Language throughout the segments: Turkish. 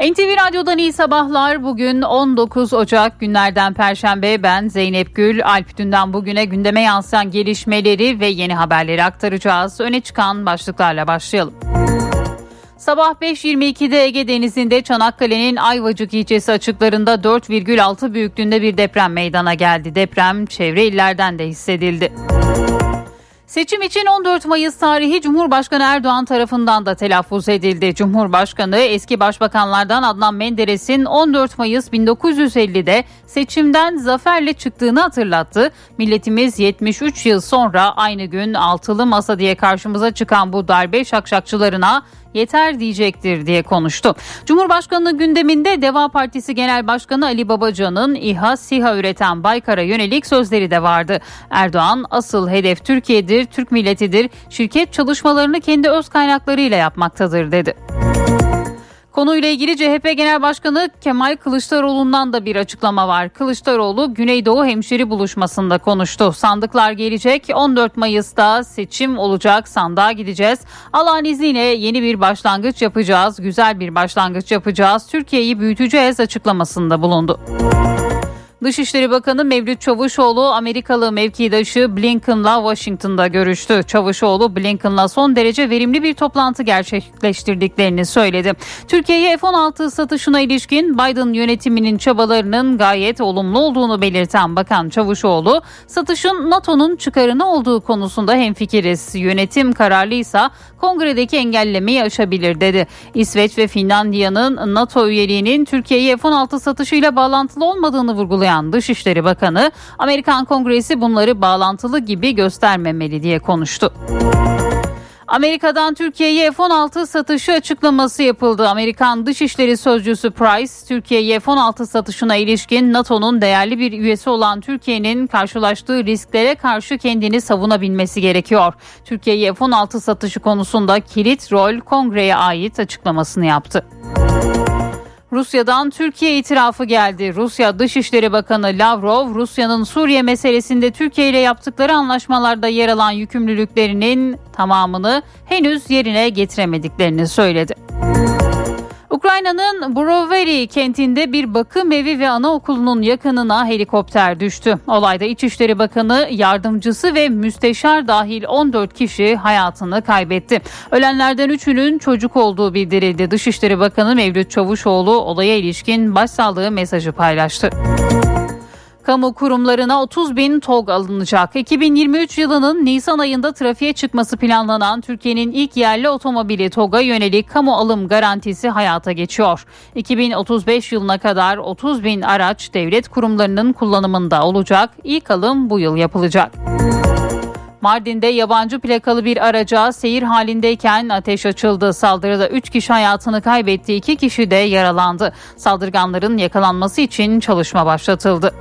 NTV Radyo'dan iyi sabahlar. Bugün 19 Ocak günlerden Perşembe. Ben Zeynep Gül. Alp dünden bugüne gündeme yansıyan gelişmeleri ve yeni haberleri aktaracağız. Öne çıkan başlıklarla başlayalım. Sabah 5.22'de Ege Denizi'nde Çanakkale'nin Ayvacık ilçesi açıklarında 4,6 büyüklüğünde bir deprem meydana geldi. Deprem çevre illerden de hissedildi. Seçim için 14 Mayıs tarihi Cumhurbaşkanı Erdoğan tarafından da telaffuz edildi. Cumhurbaşkanı eski başbakanlardan Adnan Menderes'in 14 Mayıs 1950'de seçimden zaferle çıktığını hatırlattı. Milletimiz 73 yıl sonra aynı gün altılı masa diye karşımıza çıkan bu darbe şakşakçılarına yeter diyecektir diye konuştu. Cumhurbaşkanlığı gündeminde Deva Partisi Genel Başkanı Ali Babacan'ın İHA SİHA üreten Baykar'a yönelik sözleri de vardı. Erdoğan asıl hedef Türkiye'dir, Türk milletidir, şirket çalışmalarını kendi öz kaynaklarıyla yapmaktadır dedi. Konuyla ilgili CHP Genel Başkanı Kemal Kılıçdaroğlu'ndan da bir açıklama var. Kılıçdaroğlu Güneydoğu Hemşeri buluşmasında konuştu. Sandıklar gelecek 14 Mayıs'ta seçim olacak sandığa gideceğiz. Allah'ın izniyle yeni bir başlangıç yapacağız. Güzel bir başlangıç yapacağız. Türkiye'yi büyüteceğiz açıklamasında bulundu. Dışişleri Bakanı Mevlüt Çavuşoğlu Amerikalı mevkidaşı Blinken'la Washington'da görüştü. Çavuşoğlu Blinken'la son derece verimli bir toplantı gerçekleştirdiklerini söyledi. Türkiye'ye F-16 satışına ilişkin Biden yönetiminin çabalarının gayet olumlu olduğunu belirten Bakan Çavuşoğlu, satışın NATO'nun çıkarını olduğu konusunda hemfikiriz. Yönetim kararlıysa kongredeki engellemeyi aşabilir dedi. İsveç ve Finlandiya'nın NATO üyeliğinin Türkiye'ye F-16 satışıyla bağlantılı olmadığını vurgulayan açıklayan Dışişleri Bakanı Amerikan Kongresi bunları bağlantılı gibi göstermemeli diye konuştu. Amerika'dan Türkiye'ye F-16 satışı açıklaması yapıldı. Amerikan Dışişleri Sözcüsü Price, Türkiye'ye F-16 satışına ilişkin NATO'nun değerli bir üyesi olan Türkiye'nin karşılaştığı risklere karşı kendini savunabilmesi gerekiyor. Türkiye'ye F-16 satışı konusunda kilit rol kongreye ait açıklamasını yaptı. Rusya'dan Türkiye itirafı geldi. Rusya Dışişleri Bakanı Lavrov, Rusya'nın Suriye meselesinde Türkiye ile yaptıkları anlaşmalarda yer alan yükümlülüklerinin tamamını henüz yerine getiremediklerini söyledi. Ukrayna'nın Brovary kentinde bir bakım evi ve anaokulunun yakınına helikopter düştü. Olayda İçişleri Bakanı, yardımcısı ve müsteşar dahil 14 kişi hayatını kaybetti. Ölenlerden üçünün çocuk olduğu bildirildi. Dışişleri Bakanı Mevlüt Çavuşoğlu olaya ilişkin başsağlığı mesajı paylaştı. Kamu kurumlarına 30 bin TOG alınacak. 2023 yılının Nisan ayında trafiğe çıkması planlanan Türkiye'nin ilk yerli otomobili TOG'a yönelik kamu alım garantisi hayata geçiyor. 2035 yılına kadar 30 bin araç devlet kurumlarının kullanımında olacak. İlk alım bu yıl yapılacak. Mardin'de yabancı plakalı bir araca seyir halindeyken ateş açıldı. Saldırıda 3 kişi hayatını kaybetti, 2 kişi de yaralandı. Saldırganların yakalanması için çalışma başlatıldı.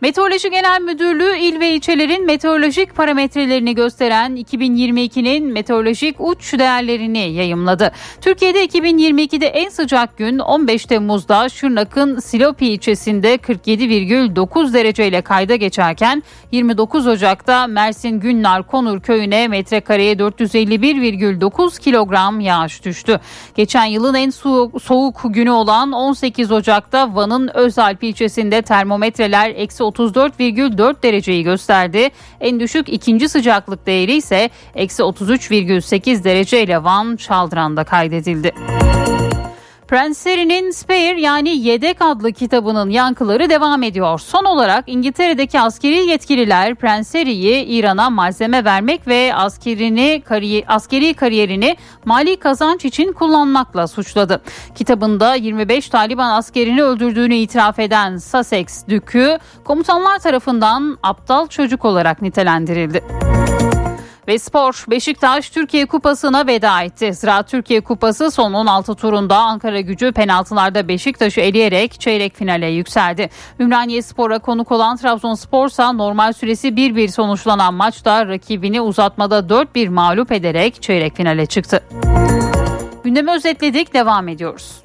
Meteoroloji Genel Müdürlüğü il ve ilçelerin meteorolojik parametrelerini gösteren 2022'nin meteorolojik uç değerlerini yayımladı. Türkiye'de 2022'de en sıcak gün 15 Temmuz'da Şırnak'ın Silopi ilçesinde 47,9 dereceyle kayda geçerken 29 Ocak'ta Mersin Günlar Konur köyüne metrekareye 451,9 kilogram yağış düştü. Geçen yılın en soğuk, soğuk günü olan 18 Ocak'ta Van'ın Özalp ilçesinde termometreler eksi 34,4 dereceyi gösterdi. En düşük ikinci sıcaklık değeri ise eksi 33,8 derece ile Van Çaldıran'da kaydedildi. Prens Harry'nin Spare yani Yedek adlı kitabının yankıları devam ediyor. Son olarak İngiltere'deki askeri yetkililer Prens Harry'i İran'a malzeme vermek ve askerini kariyer, askeri kariyerini mali kazanç için kullanmakla suçladı. Kitabında 25 Taliban askerini öldürdüğünü itiraf eden Sussex Dükü komutanlar tarafından aptal çocuk olarak nitelendirildi. Ve spor Beşiktaş Türkiye Kupası'na veda etti. Ziraat Türkiye Kupası son 16 turunda Ankara gücü penaltılarda Beşiktaş'ı eleyerek çeyrek finale yükseldi. Ümraniye Spor'a konuk olan Trabzonspor normal süresi 1-1 sonuçlanan maçta rakibini uzatmada 4-1 mağlup ederek çeyrek finale çıktı. Gündemi özetledik devam ediyoruz.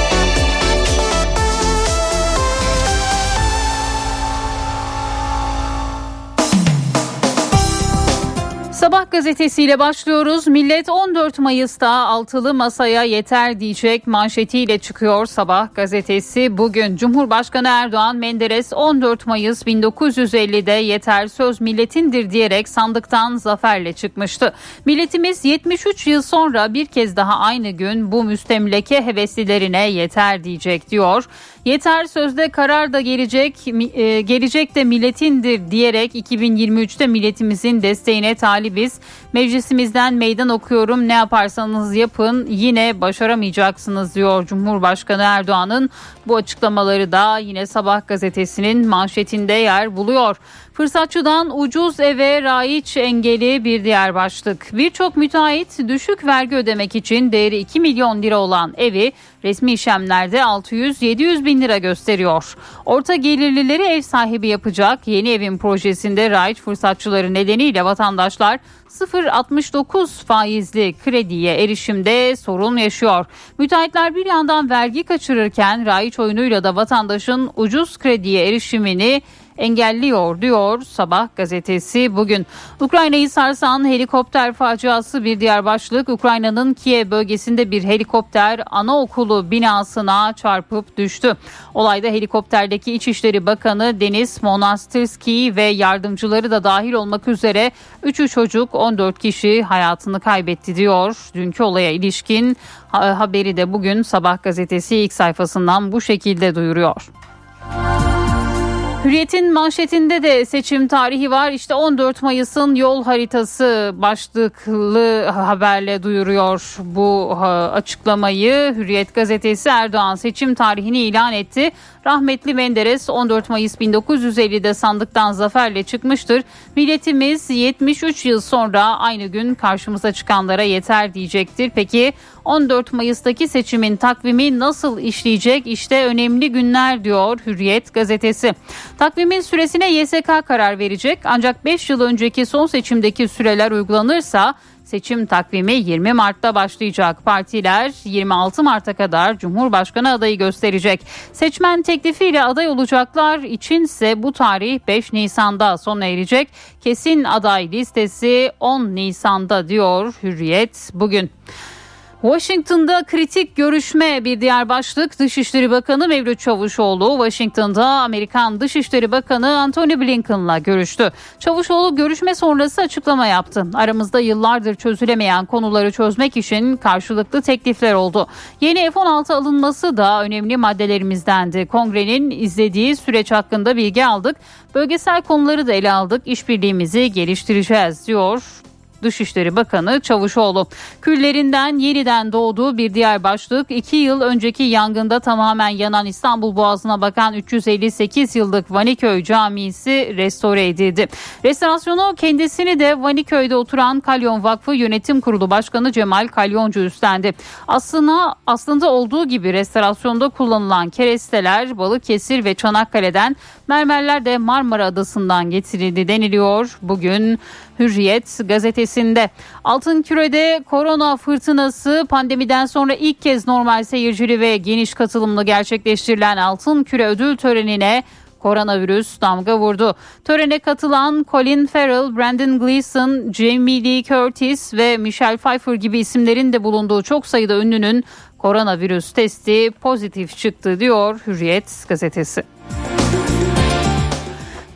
Sabah gazetesiyle başlıyoruz. Millet 14 Mayıs'ta altılı masaya yeter diyecek manşetiyle çıkıyor Sabah gazetesi. Bugün Cumhurbaşkanı Erdoğan Menderes 14 Mayıs 1950'de yeter söz milletindir diyerek sandıktan zaferle çıkmıştı. Milletimiz 73 yıl sonra bir kez daha aynı gün bu müstemleke heveslilerine yeter diyecek diyor. Yeter sözde karar da gelecek e, gelecek de milletindir diyerek 2023'te milletimizin desteğine talibiz. Meclisimizden meydan okuyorum ne yaparsanız yapın yine başaramayacaksınız diyor Cumhurbaşkanı Erdoğan'ın bu açıklamaları da yine Sabah gazetesinin manşetinde yer buluyor. Fırsatçıdan ucuz eve raiç engeli bir diğer başlık. Birçok müteahhit düşük vergi ödemek için değeri 2 milyon lira olan evi resmi işlemlerde 600-700 bin lira gösteriyor. Orta gelirlileri ev sahibi yapacak yeni evin projesinde raiç fırsatçıları nedeniyle vatandaşlar 0.69 faizli krediye erişimde sorun yaşıyor. Müteahhitler bir yandan vergi kaçırırken raiç oyunuyla da vatandaşın ucuz krediye erişimini engelliyor diyor Sabah gazetesi bugün. Ukrayna'yı sarsan helikopter faciası bir diğer başlık. Ukrayna'nın Kiev bölgesinde bir helikopter anaokulu binasına çarpıp düştü. Olayda helikopterdeki İçişleri Bakanı Deniz Monastirski ve yardımcıları da dahil olmak üzere 3'ü çocuk 14 kişi hayatını kaybetti diyor. Dünkü olaya ilişkin haberi de bugün Sabah gazetesi ilk sayfasından bu şekilde duyuruyor. Hürriyet'in manşetinde de seçim tarihi var. İşte 14 Mayıs'ın yol haritası başlıklı haberle duyuruyor bu açıklamayı. Hürriyet gazetesi Erdoğan seçim tarihini ilan etti. Rahmetli Menderes 14 Mayıs 1950'de sandıktan zaferle çıkmıştır. Milletimiz 73 yıl sonra aynı gün karşımıza çıkanlara yeter diyecektir. Peki 14 Mayıs'taki seçimin takvimi nasıl işleyecek? İşte önemli günler diyor Hürriyet gazetesi. Takvimin süresine YSK karar verecek ancak 5 yıl önceki son seçimdeki süreler uygulanırsa Seçim takvimi 20 Mart'ta başlayacak. Partiler 26 Mart'a kadar Cumhurbaşkanı adayı gösterecek. Seçmen teklifiyle aday olacaklar içinse bu tarih 5 Nisan'da sona erecek. Kesin aday listesi 10 Nisan'da diyor Hürriyet bugün. Washington'da kritik görüşme bir diğer başlık Dışişleri Bakanı Mevlüt Çavuşoğlu Washington'da Amerikan Dışişleri Bakanı Antony Blinken'la görüştü. Çavuşoğlu görüşme sonrası açıklama yaptı. Aramızda yıllardır çözülemeyen konuları çözmek için karşılıklı teklifler oldu. Yeni F-16 alınması da önemli maddelerimizdendi. Kongrenin izlediği süreç hakkında bilgi aldık. Bölgesel konuları da ele aldık. İşbirliğimizi geliştireceğiz diyor Dışişleri Bakanı Çavuşoğlu. Küllerinden yeniden doğduğu bir diğer başlık 2 yıl önceki yangında tamamen yanan İstanbul Boğazı'na bakan 358 yıllık Vaniköy Camisi restore edildi. Restorasyonu kendisini de Vaniköy'de oturan Kalyon Vakfı Yönetim Kurulu Başkanı Cemal Kalyoncu üstlendi. Aslında aslında olduğu gibi restorasyonda kullanılan keresteler Balıkesir ve Çanakkale'den mermerler de Marmara Adası'ndan getirildi deniliyor. Bugün Hürriyet gazetesinde. Altın Küre'de korona fırtınası pandemiden sonra ilk kez normal seyircili ve geniş katılımlı gerçekleştirilen Altın Küre ödül törenine koronavirüs damga vurdu. Törene katılan Colin Farrell, Brandon Gleeson, Jamie Lee Curtis ve Michelle Pfeiffer gibi isimlerin de bulunduğu çok sayıda ünlünün koronavirüs testi pozitif çıktı diyor Hürriyet gazetesi.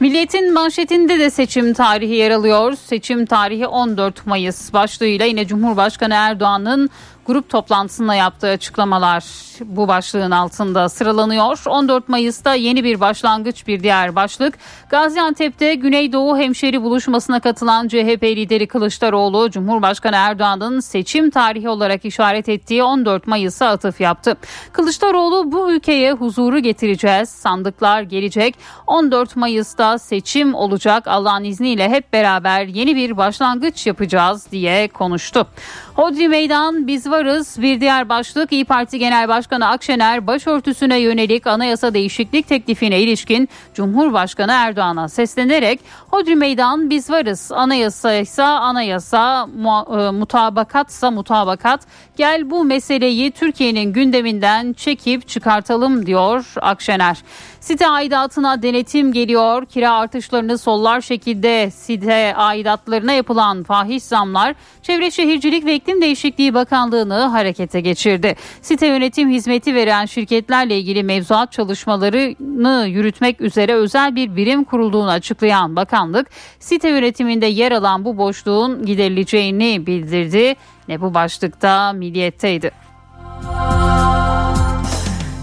Milliyetin manşetinde de seçim tarihi yer alıyor. Seçim tarihi 14 Mayıs başlığıyla yine Cumhurbaşkanı Erdoğan'ın grup toplantısında yaptığı açıklamalar bu başlığın altında sıralanıyor. 14 Mayıs'ta yeni bir başlangıç bir diğer başlık. Gaziantep'te Güneydoğu hemşeri buluşmasına katılan CHP lideri Kılıçdaroğlu, Cumhurbaşkanı Erdoğan'ın seçim tarihi olarak işaret ettiği 14 Mayıs'a atıf yaptı. Kılıçdaroğlu bu ülkeye huzuru getireceğiz, sandıklar gelecek, 14 Mayıs'ta seçim olacak Allah'ın izniyle hep beraber yeni bir başlangıç yapacağız diye konuştu. Hodri Meydan biz varız. Bir diğer başlık İyi Parti Genel Başkanı Akşener başörtüsüne yönelik anayasa değişiklik teklifine ilişkin Cumhurbaşkanı Erdoğan'a seslenerek Hodri Meydan biz varız. Anayasa ise anayasa, e, mutabakatsa mutabakat. Gel bu meseleyi Türkiye'nin gündeminden çekip çıkartalım diyor Akşener. Site aidatına denetim geliyor. Kira artışlarını sollar şekilde site aidatlarına yapılan fahiş zamlar Çevre Şehircilik ve İklim Değişikliği Bakanlığı'nı harekete geçirdi. Site yönetim hizmeti veren şirketlerle ilgili mevzuat çalışmalarını yürütmek üzere özel bir birim kurulduğunu açıklayan bakanlık, site yönetiminde yer alan bu boşluğun giderileceğini bildirdi. Ne bu başlıkta Milliyet'teydi.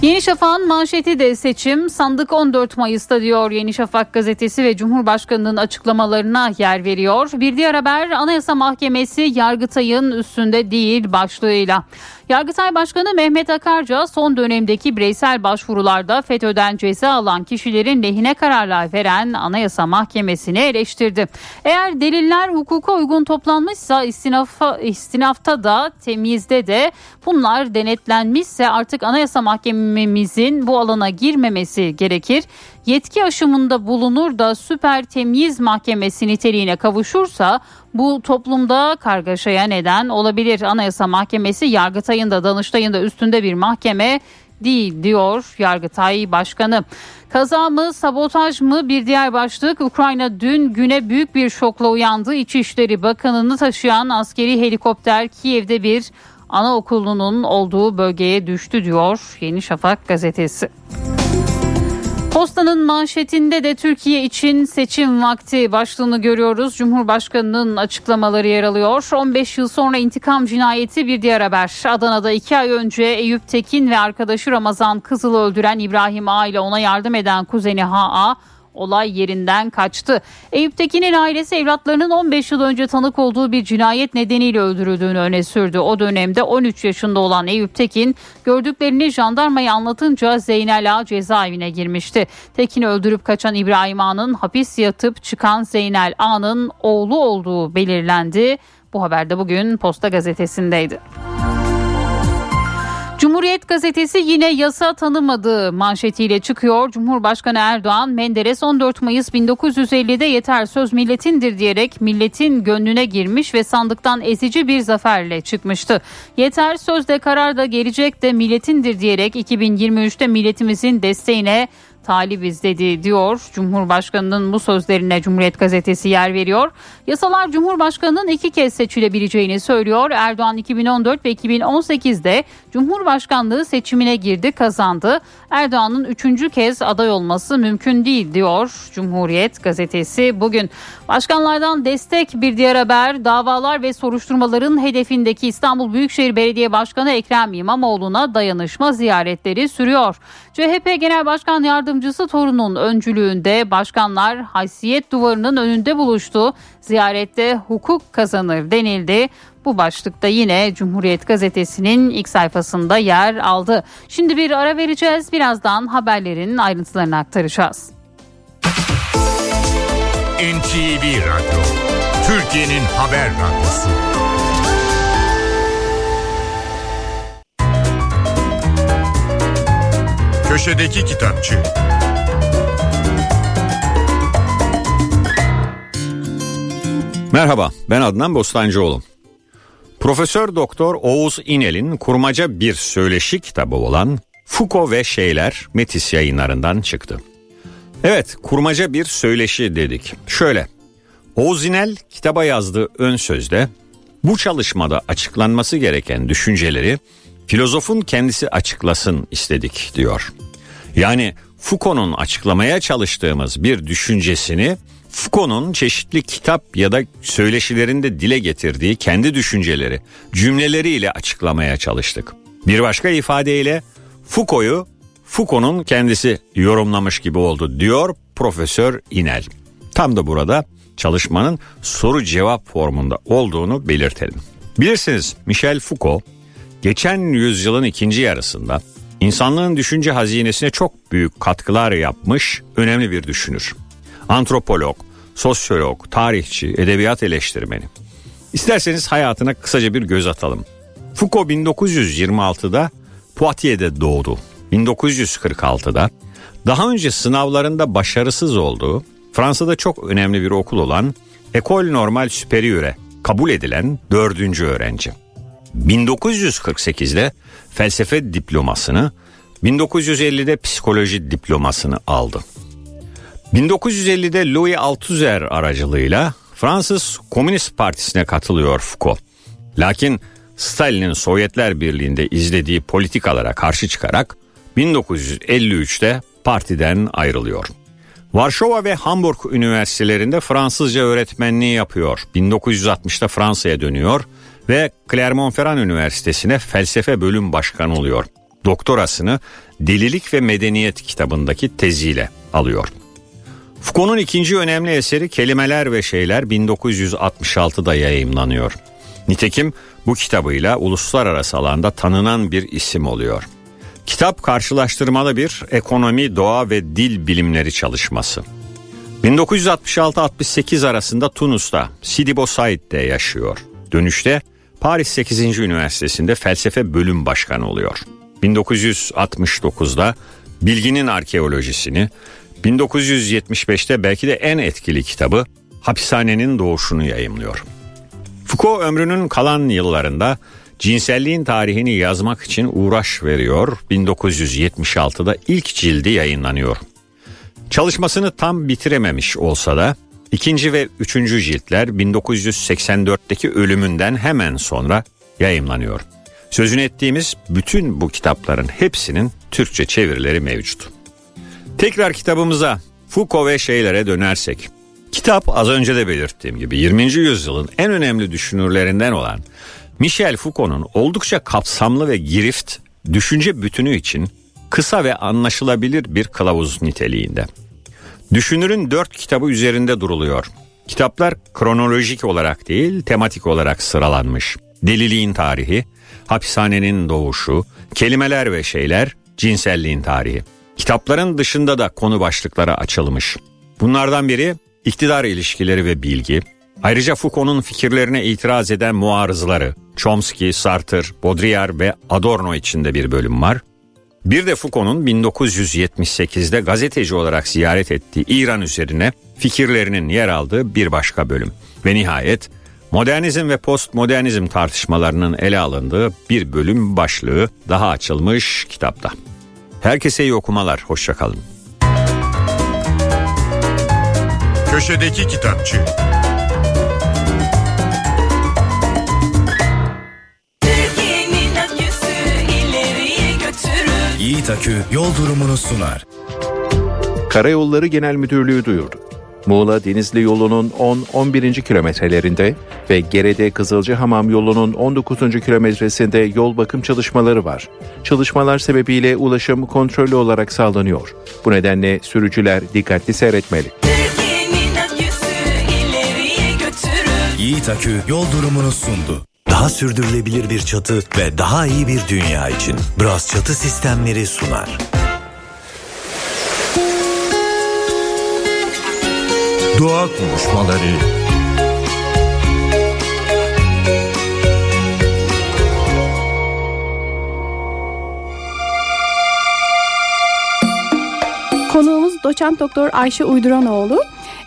Yeni Şafak'ın manşeti de seçim sandık 14 Mayıs'ta diyor Yeni Şafak gazetesi ve Cumhurbaşkanı'nın açıklamalarına yer veriyor. Bir diğer haber Anayasa Mahkemesi Yargıtay'ın üstünde değil başlığıyla. Yargıtay Başkanı Mehmet Akarca son dönemdeki bireysel başvurularda FETÖ'den ceza alan kişilerin lehine kararlar veren Anayasa Mahkemesi'ni eleştirdi. Eğer deliller hukuka uygun toplanmışsa istinafa, istinafta da temizde de bunlar denetlenmişse artık Anayasa Mahkememizin bu alana girmemesi gerekir yetki aşımında bulunur da süper temyiz mahkemesi niteliğine kavuşursa bu toplumda kargaşaya neden olabilir. Anayasa Mahkemesi Yargıtay'ın da Danıştay'ın da üstünde bir mahkeme değil diyor Yargıtay Başkanı. Kaza mı sabotaj mı bir diğer başlık Ukrayna dün güne büyük bir şokla uyandı. İçişleri Bakanı'nı taşıyan askeri helikopter Kiev'de bir anaokulunun olduğu bölgeye düştü diyor Yeni Şafak gazetesi. Postanın manşetinde de Türkiye için seçim vakti başlığını görüyoruz. Cumhurbaşkanının açıklamaları yer alıyor. 15 yıl sonra intikam cinayeti bir diğer haber. Adana'da 2 ay önce Eyüp Tekin ve arkadaşı Ramazan Kızıl'ı öldüren İbrahim A ile ona yardım eden kuzeni Ha olay yerinden kaçtı. Eyüp Tekin'in ailesi evlatlarının 15 yıl önce tanık olduğu bir cinayet nedeniyle öldürüldüğünü öne sürdü. O dönemde 13 yaşında olan Eyüp Tekin gördüklerini jandarmaya anlatınca Zeynel Ağa cezaevine girmişti. Tekin'i öldürüp kaçan İbrahim Ağa'nın hapis yatıp çıkan Zeynel Ağa'nın oğlu olduğu belirlendi. Bu haber de bugün Posta Gazetesi'ndeydi. Cumhuriyet gazetesi yine yasa tanımadığı manşetiyle çıkıyor. Cumhurbaşkanı Erdoğan Menderes 14 Mayıs 1950'de yeter söz milletindir diyerek milletin gönlüne girmiş ve sandıktan ezici bir zaferle çıkmıştı. Yeter sözde karar da gelecek de milletindir diyerek 2023'te milletimizin desteğine talibiz dedi diyor. Cumhurbaşkanının bu sözlerine Cumhuriyet Gazetesi yer veriyor. Yasalar Cumhurbaşkanının iki kez seçilebileceğini söylüyor. Erdoğan 2014 ve 2018'de Cumhurbaşkanlığı seçimine girdi kazandı. Erdoğan'ın üçüncü kez aday olması mümkün değil diyor Cumhuriyet Gazetesi. Bugün başkanlardan destek bir diğer haber davalar ve soruşturmaların hedefindeki İstanbul Büyükşehir Belediye Başkanı Ekrem İmamoğlu'na dayanışma ziyaretleri sürüyor. CHP Genel Başkan Yardımcısı torunun öncülüğünde başkanlar haysiyet duvarının önünde buluştu. Ziyarette hukuk kazanır denildi. Bu başlıkta yine Cumhuriyet Gazetesi'nin ilk sayfasında yer aldı. Şimdi bir ara vereceğiz. Birazdan haberlerin ayrıntılarını aktaracağız. NTV Radyo, Türkiye'nin haber radyosu. Köşedeki Kitapçı Merhaba ben Adnan Bostancıoğlu. Profesör Doktor Oğuz İnel'in kurmaca bir söyleşi kitabı olan Foucault ve Şeyler Metis yayınlarından çıktı. Evet kurmaca bir söyleşi dedik. Şöyle Oğuz İnel kitaba yazdığı ön sözde bu çalışmada açıklanması gereken düşünceleri filozofun kendisi açıklasın istedik diyor. Yani Foucault'un açıklamaya çalıştığımız bir düşüncesini Foucault'un çeşitli kitap ya da söyleşilerinde dile getirdiği kendi düşünceleri, cümleleriyle açıklamaya çalıştık. Bir başka ifadeyle Foucault'u Foucault'un kendisi yorumlamış gibi oldu diyor Profesör İnel. Tam da burada çalışmanın soru cevap formunda olduğunu belirtelim. Bilirsiniz Michel Foucault geçen yüzyılın ikinci yarısında insanlığın düşünce hazinesine çok büyük katkılar yapmış önemli bir düşünür antropolog, sosyolog, tarihçi, edebiyat eleştirmeni. İsterseniz hayatına kısaca bir göz atalım. Foucault 1926'da Poitiers'de doğdu. 1946'da daha önce sınavlarında başarısız olduğu Fransa'da çok önemli bir okul olan École Normale Supérieure kabul edilen dördüncü öğrenci. 1948'de felsefe diplomasını, 1950'de psikoloji diplomasını aldı. 1950'de Louis Althusser aracılığıyla Fransız Komünist Partisi'ne katılıyor Foucault. Lakin Stalin'in Sovyetler Birliği'nde izlediği politikalara karşı çıkarak 1953'te partiden ayrılıyor. Varşova ve Hamburg üniversitelerinde Fransızca öğretmenliği yapıyor. 1960'da Fransa'ya dönüyor ve Clermont-Ferrand Üniversitesi'ne felsefe bölüm başkanı oluyor. Doktorasını Delilik ve Medeniyet kitabındaki teziyle alıyor. Foucault'un ikinci önemli eseri Kelimeler ve Şeyler 1966'da yayımlanıyor. Nitekim bu kitabıyla uluslararası alanda tanınan bir isim oluyor. Kitap karşılaştırmalı bir ekonomi, doğa ve dil bilimleri çalışması. 1966-68 arasında Tunus'ta Sidi Bou Said'de yaşıyor. Dönüşte Paris 8. Üniversitesi'nde felsefe bölüm başkanı oluyor. 1969'da bilginin arkeolojisini, 1975'te belki de en etkili kitabı Hapishanenin Doğuşunu yayımlıyor. Foucault ömrünün kalan yıllarında cinselliğin tarihini yazmak için uğraş veriyor. 1976'da ilk cildi yayınlanıyor. Çalışmasını tam bitirememiş olsa da ikinci ve üçüncü ciltler 1984'teki ölümünden hemen sonra yayımlanıyor. Sözünü ettiğimiz bütün bu kitapların hepsinin Türkçe çevirileri mevcut. Tekrar kitabımıza Foucault ve şeylere dönersek. Kitap az önce de belirttiğim gibi 20. yüzyılın en önemli düşünürlerinden olan Michel Foucault'un oldukça kapsamlı ve girift düşünce bütünü için kısa ve anlaşılabilir bir kılavuz niteliğinde. Düşünürün dört kitabı üzerinde duruluyor. Kitaplar kronolojik olarak değil tematik olarak sıralanmış. Deliliğin tarihi, hapishanenin doğuşu, kelimeler ve şeyler, cinselliğin tarihi. Kitapların dışında da konu başlıkları açılmış. Bunlardan biri iktidar ilişkileri ve bilgi, ayrıca Foucault'un fikirlerine itiraz eden muarızları, Chomsky, Sartre, Baudrillard ve Adorno içinde bir bölüm var. Bir de Foucault'un 1978'de gazeteci olarak ziyaret ettiği İran üzerine fikirlerinin yer aldığı bir başka bölüm. Ve nihayet modernizm ve postmodernizm tartışmalarının ele alındığı bir bölüm başlığı daha açılmış kitapta. Herkese iyi okumalar, hoşçakalın. Köşedeki Kitapçı Yiğit Akü yol durumunu sunar. Karayolları Genel Müdürlüğü duyurdu. Muğla Denizli yolunun 10-11. kilometrelerinde ve Gerede Kızılcıhamam yolunun 19. kilometresinde yol bakım çalışmaları var. Çalışmalar sebebiyle ulaşım kontrollü olarak sağlanıyor. Bu nedenle sürücüler dikkatli seyretmeli. Yiğit Akü yol durumunu sundu. Daha sürdürülebilir bir çatı ve daha iyi bir dünya için Bras Çatı Sistemleri sunar. Doğa konuşmaları Konuğumuz doçent doktor Ayşe Uyduranoğlu.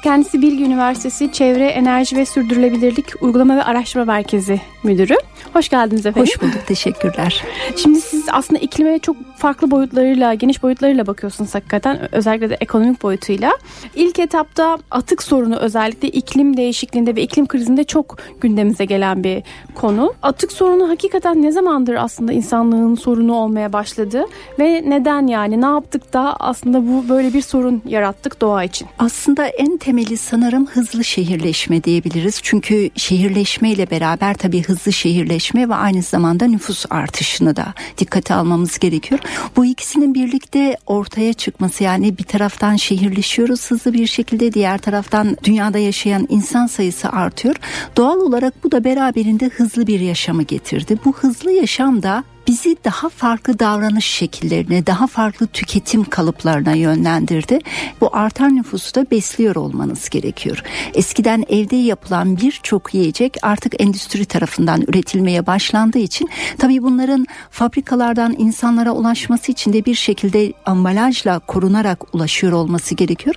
Kendisi Bilgi Üniversitesi Çevre, Enerji ve Sürdürülebilirlik Uygulama ve Araştırma Merkezi Müdürü. Hoş geldiniz efendim. Hoş bulduk, teşekkürler. Şimdi siz aslında iklime çok farklı boyutlarıyla, geniş boyutlarıyla bakıyorsunuz hakikaten. Özellikle de ekonomik boyutuyla. İlk etapta atık sorunu özellikle iklim değişikliğinde ve iklim krizinde çok gündemimize gelen bir konu. Atık sorunu hakikaten ne zamandır aslında insanlığın sorunu olmaya başladı ve neden yani ne yaptık da aslında bu böyle bir sorun yarattık doğa için? Aslında en temeli sanırım hızlı şehirleşme diyebiliriz. Çünkü şehirleşme ile beraber tabii hızlı şehirleşme ve aynı zamanda nüfus artışını da dikkate almamız gerekiyor. Bu ikisinin birlikte ortaya çıkması yani bir taraftan şehirleşiyoruz hızlı bir şekilde diğer taraftan dünyada yaşayan insan sayısı artıyor. Doğal olarak bu da beraberinde hızlı bir yaşamı getirdi. Bu hızlı yaşam da bizi daha farklı davranış şekillerine, daha farklı tüketim kalıplarına yönlendirdi. Bu artan nüfusu da besliyor olmanız gerekiyor. Eskiden evde yapılan birçok yiyecek artık endüstri tarafından üretilmeye başlandığı için tabii bunların fabrikalardan insanlara ulaşması için de bir şekilde ambalajla korunarak ulaşıyor olması gerekiyor.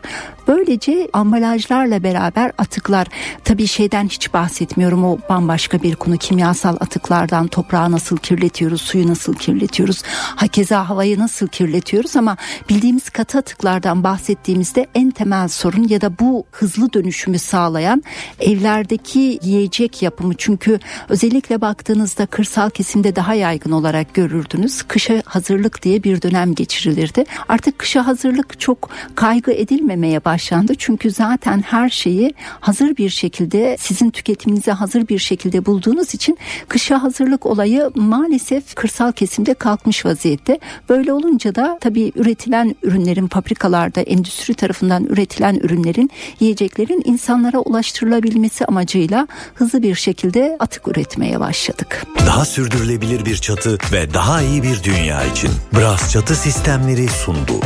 Böylece ambalajlarla beraber atıklar tabii şeyden hiç bahsetmiyorum o bambaşka bir konu kimyasal atıklardan toprağı nasıl kirletiyoruz suyu nasıl kirletiyoruz? Hakeza havayı nasıl kirletiyoruz? Ama bildiğimiz katı atıklardan bahsettiğimizde en temel sorun ya da bu hızlı dönüşümü sağlayan evlerdeki yiyecek yapımı. Çünkü özellikle baktığınızda kırsal kesimde daha yaygın olarak görürdünüz. Kışa hazırlık diye bir dönem geçirilirdi. Artık kışa hazırlık çok kaygı edilmemeye başlandı. Çünkü zaten her şeyi hazır bir şekilde sizin tüketiminize hazır bir şekilde bulduğunuz için kışa hazırlık olayı maalesef kırsal kesimde kalkmış vaziyette. Böyle olunca da tabii üretilen ürünlerin fabrikalarda endüstri tarafından üretilen ürünlerin yiyeceklerin insanlara ulaştırılabilmesi amacıyla hızlı bir şekilde atık üretmeye başladık. Daha sürdürülebilir bir çatı ve daha iyi bir dünya için Bras Çatı Sistemleri sundu.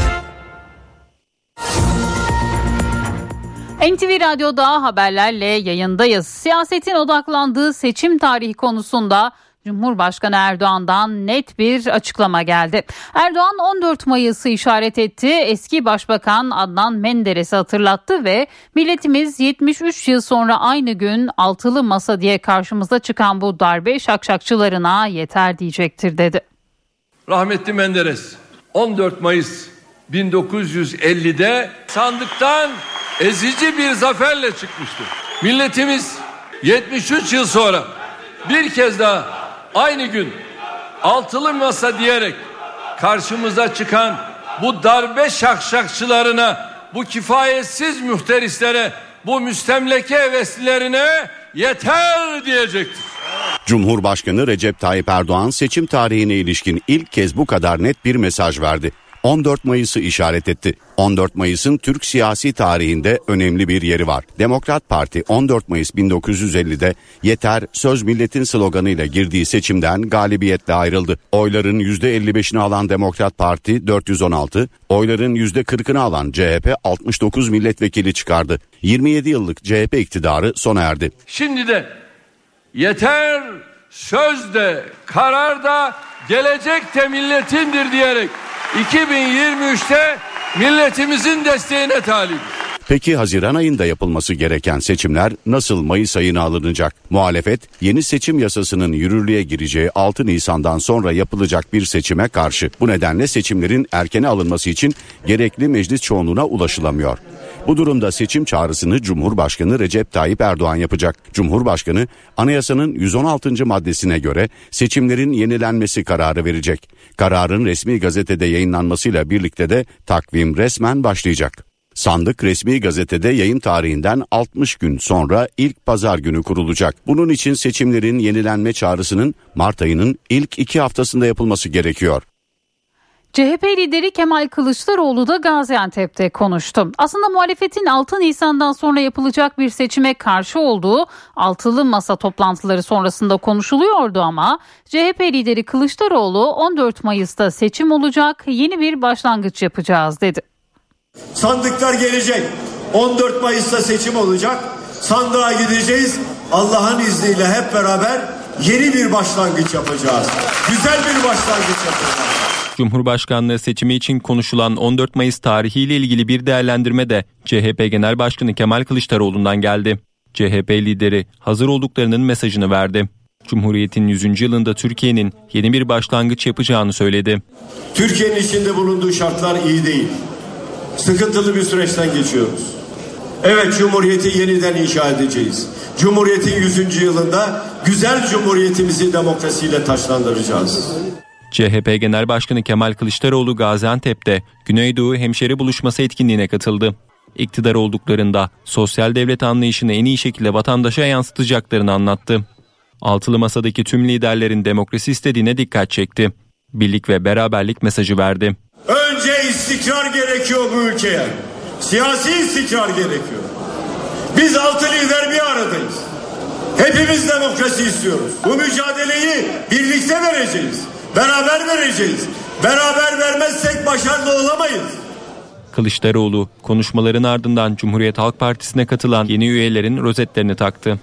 NTV Radyo'da haberlerle yayındayız. Siyasetin odaklandığı seçim tarihi konusunda Cumhurbaşkanı Erdoğan'dan net bir açıklama geldi. Erdoğan 14 Mayıs'ı işaret etti. Eski Başbakan Adnan Menderes'i hatırlattı ve milletimiz 73 yıl sonra aynı gün altılı masa diye karşımıza çıkan bu darbe şakşakçılarına yeter diyecektir dedi. Rahmetli Menderes 14 Mayıs 1950'de sandıktan ezici bir zaferle çıkmıştı. Milletimiz 73 yıl sonra bir kez daha aynı gün altılı masa diyerek karşımıza çıkan bu darbe şakşakçılarına, bu kifayetsiz mühterislere, bu müstemleke heveslilerine yeter diyecektir. Cumhurbaşkanı Recep Tayyip Erdoğan seçim tarihine ilişkin ilk kez bu kadar net bir mesaj verdi. 14 Mayıs'ı işaret etti. 14 Mayıs'ın Türk siyasi tarihinde önemli bir yeri var. Demokrat Parti 14 Mayıs 1950'de yeter söz milletin sloganıyla girdiği seçimden galibiyetle ayrıldı. Oyların %55'ini alan Demokrat Parti 416, oyların %40'ını alan CHP 69 milletvekili çıkardı. 27 yıllık CHP iktidarı sona erdi. Şimdi de yeter söz de karar da gelecek de milletindir diyerek 2023'te milletimizin desteğine talibiz. Peki Haziran ayında yapılması gereken seçimler nasıl Mayıs ayına alınacak? Muhalefet yeni seçim yasasının yürürlüğe gireceği 6 Nisan'dan sonra yapılacak bir seçime karşı. Bu nedenle seçimlerin erkene alınması için gerekli meclis çoğunluğuna ulaşılamıyor. Bu durumda seçim çağrısını Cumhurbaşkanı Recep Tayyip Erdoğan yapacak. Cumhurbaşkanı anayasanın 116. maddesine göre seçimlerin yenilenmesi kararı verecek. Kararın resmi gazetede yayınlanmasıyla birlikte de takvim resmen başlayacak. Sandık resmi gazetede yayın tarihinden 60 gün sonra ilk pazar günü kurulacak. Bunun için seçimlerin yenilenme çağrısının Mart ayının ilk iki haftasında yapılması gerekiyor. CHP lideri Kemal Kılıçdaroğlu da Gaziantep'te konuştu. Aslında muhalefetin 6 Nisan'dan sonra yapılacak bir seçime karşı olduğu altılı masa toplantıları sonrasında konuşuluyordu ama CHP lideri Kılıçdaroğlu 14 Mayıs'ta seçim olacak, yeni bir başlangıç yapacağız dedi. Sandıklar gelecek. 14 Mayıs'ta seçim olacak. Sandığa gideceğiz. Allah'ın izniyle hep beraber yeni bir başlangıç yapacağız. Güzel bir başlangıç yapacağız. Cumhurbaşkanlığı seçimi için konuşulan 14 Mayıs tarihiyle ilgili bir değerlendirme de CHP Genel Başkanı Kemal Kılıçdaroğlu'ndan geldi. CHP lideri hazır olduklarının mesajını verdi. Cumhuriyet'in 100. yılında Türkiye'nin yeni bir başlangıç yapacağını söyledi. Türkiye'nin içinde bulunduğu şartlar iyi değil. Sıkıntılı bir süreçten geçiyoruz. Evet Cumhuriyeti yeniden inşa edeceğiz. Cumhuriyetin 100. yılında güzel Cumhuriyetimizi demokrasiyle taşlandıracağız. CHP Genel Başkanı Kemal Kılıçdaroğlu Gaziantep'te Güneydoğu Hemşeri Buluşması etkinliğine katıldı. İktidar olduklarında sosyal devlet anlayışını en iyi şekilde vatandaşa yansıtacaklarını anlattı. Altılı masadaki tüm liderlerin demokrasi istediğine dikkat çekti. Birlik ve beraberlik mesajı verdi. Önce istikrar gerekiyor bu ülkeye. Siyasi istikrar gerekiyor. Biz altı lider bir aradayız. Hepimiz demokrasi istiyoruz. Bu mücadeleyi birlikte vereceğiz. Beraber vereceğiz. Beraber vermezsek başarılı olamayız. Kılıçdaroğlu konuşmaların ardından Cumhuriyet Halk Partisi'ne katılan yeni üyelerin rozetlerini taktı.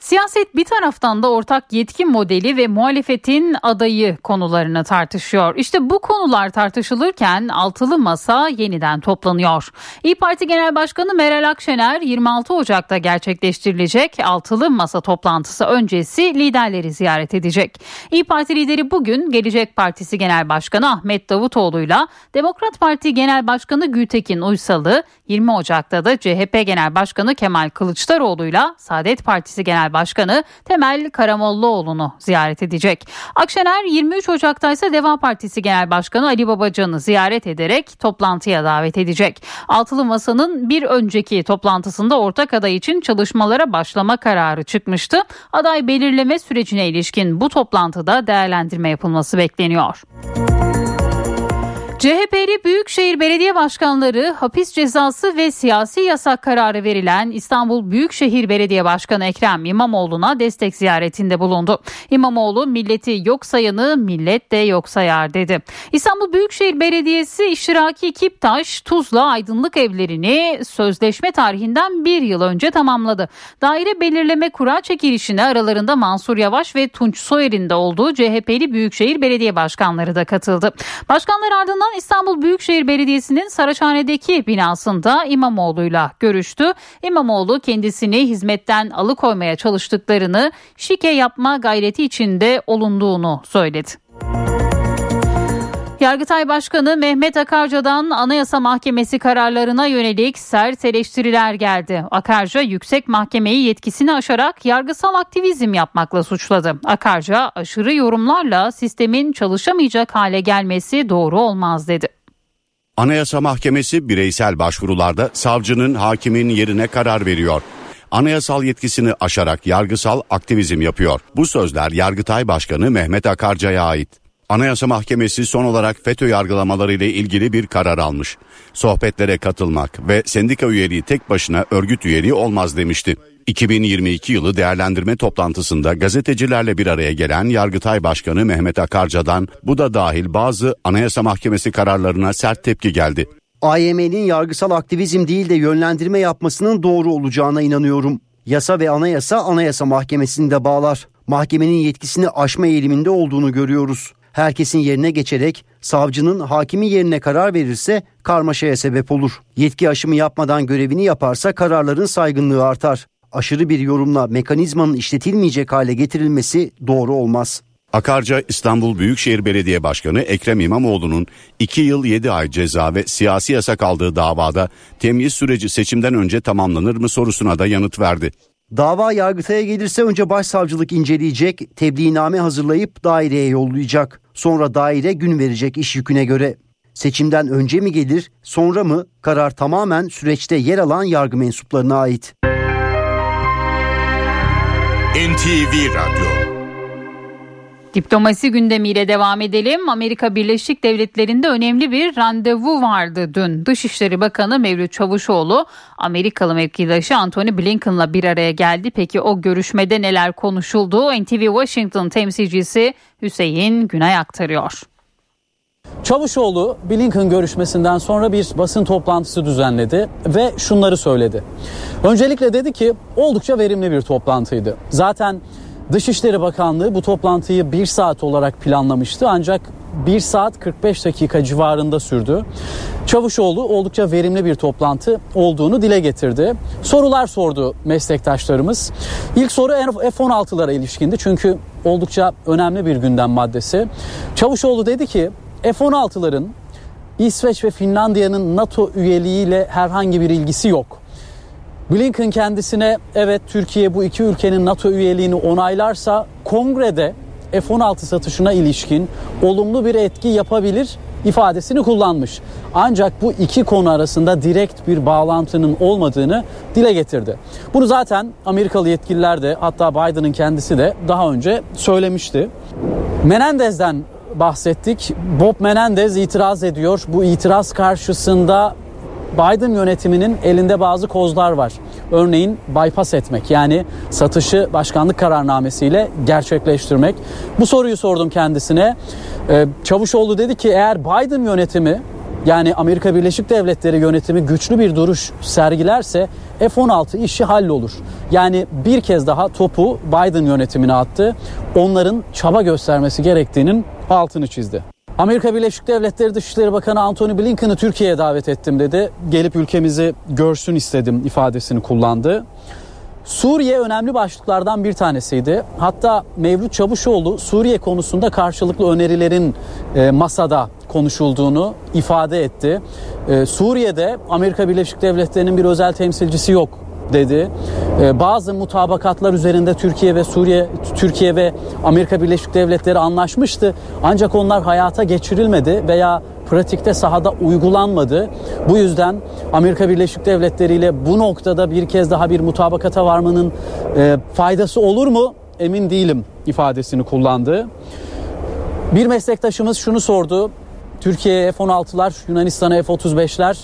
Siyaset bir taraftan da ortak yetki modeli ve muhalefetin adayı konularını tartışıyor. İşte bu konular tartışılırken altılı masa yeniden toplanıyor. İyi Parti Genel Başkanı Meral Akşener 26 Ocak'ta gerçekleştirilecek altılı masa toplantısı öncesi liderleri ziyaret edecek. İyi Parti lideri bugün Gelecek Partisi Genel Başkanı Ahmet Davutoğlu'yla Demokrat Parti Genel Başkanı Gültekin Uysal'ı 20 Ocak'ta da CHP Genel Başkanı Kemal Kılıçdaroğlu'yla Saadet Partisi Genel Başkanı Temel Karamollaoğlu'nu ziyaret edecek. Akşener 23 Ocak'ta ise Deva Partisi Genel Başkanı Ali Babacan'ı ziyaret ederek toplantıya davet edecek. Altılı Masa'nın bir önceki toplantısında ortak aday için çalışmalara başlama kararı çıkmıştı. Aday belirleme sürecine ilişkin bu toplantıda değerlendirme yapılması bekleniyor. CHP'li Büyükşehir Belediye Başkanları hapis cezası ve siyasi yasak kararı verilen İstanbul Büyükşehir Belediye Başkanı Ekrem İmamoğlu'na destek ziyaretinde bulundu. İmamoğlu milleti yok sayanı millet de yok sayar dedi. İstanbul Büyükşehir Belediyesi iştiraki Kiptaş, Tuzla Aydınlık evlerini sözleşme tarihinden bir yıl önce tamamladı. Daire belirleme kura çekilişine aralarında Mansur Yavaş ve Tunç Soyer'in de olduğu CHP'li Büyükşehir Belediye Başkanları da katıldı. Başkanlar ardından İstanbul Büyükşehir Belediyesi'nin Saraçhane'deki binasında İmamoğlu'yla görüştü. İmamoğlu kendisini hizmetten alıkoymaya çalıştıklarını, şike yapma gayreti içinde olunduğunu söyledi. Yargıtay Başkanı Mehmet Akarca'dan Anayasa Mahkemesi kararlarına yönelik sert eleştiriler geldi. Akarca yüksek mahkemeyi yetkisini aşarak yargısal aktivizm yapmakla suçladı. Akarca aşırı yorumlarla sistemin çalışamayacak hale gelmesi doğru olmaz dedi. Anayasa Mahkemesi bireysel başvurularda savcının hakimin yerine karar veriyor. Anayasal yetkisini aşarak yargısal aktivizm yapıyor. Bu sözler Yargıtay Başkanı Mehmet Akarca'ya ait. Anayasa Mahkemesi son olarak FETÖ yargılamaları ile ilgili bir karar almış. Sohbetlere katılmak ve sendika üyeliği tek başına örgüt üyeliği olmaz demişti. 2022 yılı değerlendirme toplantısında gazetecilerle bir araya gelen Yargıtay Başkanı Mehmet Akarca'dan bu da dahil bazı Anayasa Mahkemesi kararlarına sert tepki geldi. AYM'nin yargısal aktivizm değil de yönlendirme yapmasının doğru olacağına inanıyorum. Yasa ve anayasa anayasa mahkemesinde bağlar. Mahkemenin yetkisini aşma eğiliminde olduğunu görüyoruz. Herkesin yerine geçerek savcının hakimin yerine karar verirse karmaşaya sebep olur. Yetki aşımı yapmadan görevini yaparsa kararların saygınlığı artar. Aşırı bir yorumla mekanizmanın işletilmeyecek hale getirilmesi doğru olmaz. Akarca İstanbul Büyükşehir Belediye Başkanı Ekrem İmamoğlu'nun 2 yıl 7 ay ceza ve siyasi yasak aldığı davada temyiz süreci seçimden önce tamamlanır mı sorusuna da yanıt verdi. Dava yargıtaya gelirse önce başsavcılık inceleyecek, tebliğname hazırlayıp daireye yollayacak. Sonra daire gün verecek iş yüküne göre. Seçimden önce mi gelir, sonra mı? Karar tamamen süreçte yer alan yargı mensuplarına ait. NTV Radyo Diplomasi gündemiyle devam edelim. Amerika Birleşik Devletleri'nde önemli bir randevu vardı dün. Dışişleri Bakanı Mevlüt Çavuşoğlu Amerikalı mevkidaşı Antony Blinken'la bir araya geldi. Peki o görüşmede neler konuşuldu? NTV Washington temsilcisi Hüseyin Günay aktarıyor. Çavuşoğlu Blinken görüşmesinden sonra bir basın toplantısı düzenledi ve şunları söyledi. Öncelikle dedi ki oldukça verimli bir toplantıydı. Zaten Dışişleri Bakanlığı bu toplantıyı bir saat olarak planlamıştı ancak 1 saat 45 dakika civarında sürdü. Çavuşoğlu oldukça verimli bir toplantı olduğunu dile getirdi. Sorular sordu meslektaşlarımız. İlk soru F-16'lara ilişkindi çünkü oldukça önemli bir gündem maddesi. Çavuşoğlu dedi ki F-16'ların İsveç ve Finlandiya'nın NATO üyeliğiyle herhangi bir ilgisi yok. Blinken kendisine evet Türkiye bu iki ülkenin NATO üyeliğini onaylarsa kongrede F-16 satışına ilişkin olumlu bir etki yapabilir ifadesini kullanmış. Ancak bu iki konu arasında direkt bir bağlantının olmadığını dile getirdi. Bunu zaten Amerikalı yetkililer de hatta Biden'ın kendisi de daha önce söylemişti. Menendez'den bahsettik. Bob Menendez itiraz ediyor. Bu itiraz karşısında Biden yönetiminin elinde bazı kozlar var. Örneğin bypass etmek yani satışı başkanlık kararnamesiyle gerçekleştirmek. Bu soruyu sordum kendisine. Ee, Çavuşoğlu dedi ki eğer Biden yönetimi yani Amerika Birleşik Devletleri yönetimi güçlü bir duruş sergilerse F-16 işi hallolur. Yani bir kez daha topu Biden yönetimine attı. Onların çaba göstermesi gerektiğinin altını çizdi. Amerika Birleşik Devletleri Dışişleri Bakanı Antony Blinken'ı Türkiye'ye davet ettim dedi. Gelip ülkemizi görsün istedim ifadesini kullandı. Suriye önemli başlıklardan bir tanesiydi. Hatta Mevlüt Çavuşoğlu Suriye konusunda karşılıklı önerilerin e, masada konuşulduğunu ifade etti. E, Suriye'de Amerika Birleşik Devletleri'nin bir özel temsilcisi yok dedi. E, bazı mutabakatlar üzerinde Türkiye ve Suriye, Türkiye ve Amerika Birleşik Devletleri anlaşmıştı. Ancak onlar hayata geçirilmedi veya pratikte sahada uygulanmadı. Bu yüzden Amerika Birleşik Devletleri ile bu noktada bir kez daha bir mutabakata varmanın e, faydası olur mu? Emin değilim ifadesini kullandı. Bir meslektaşımız şunu sordu. Türkiye'ye F-16'lar, Yunanistan'a F-35'ler e,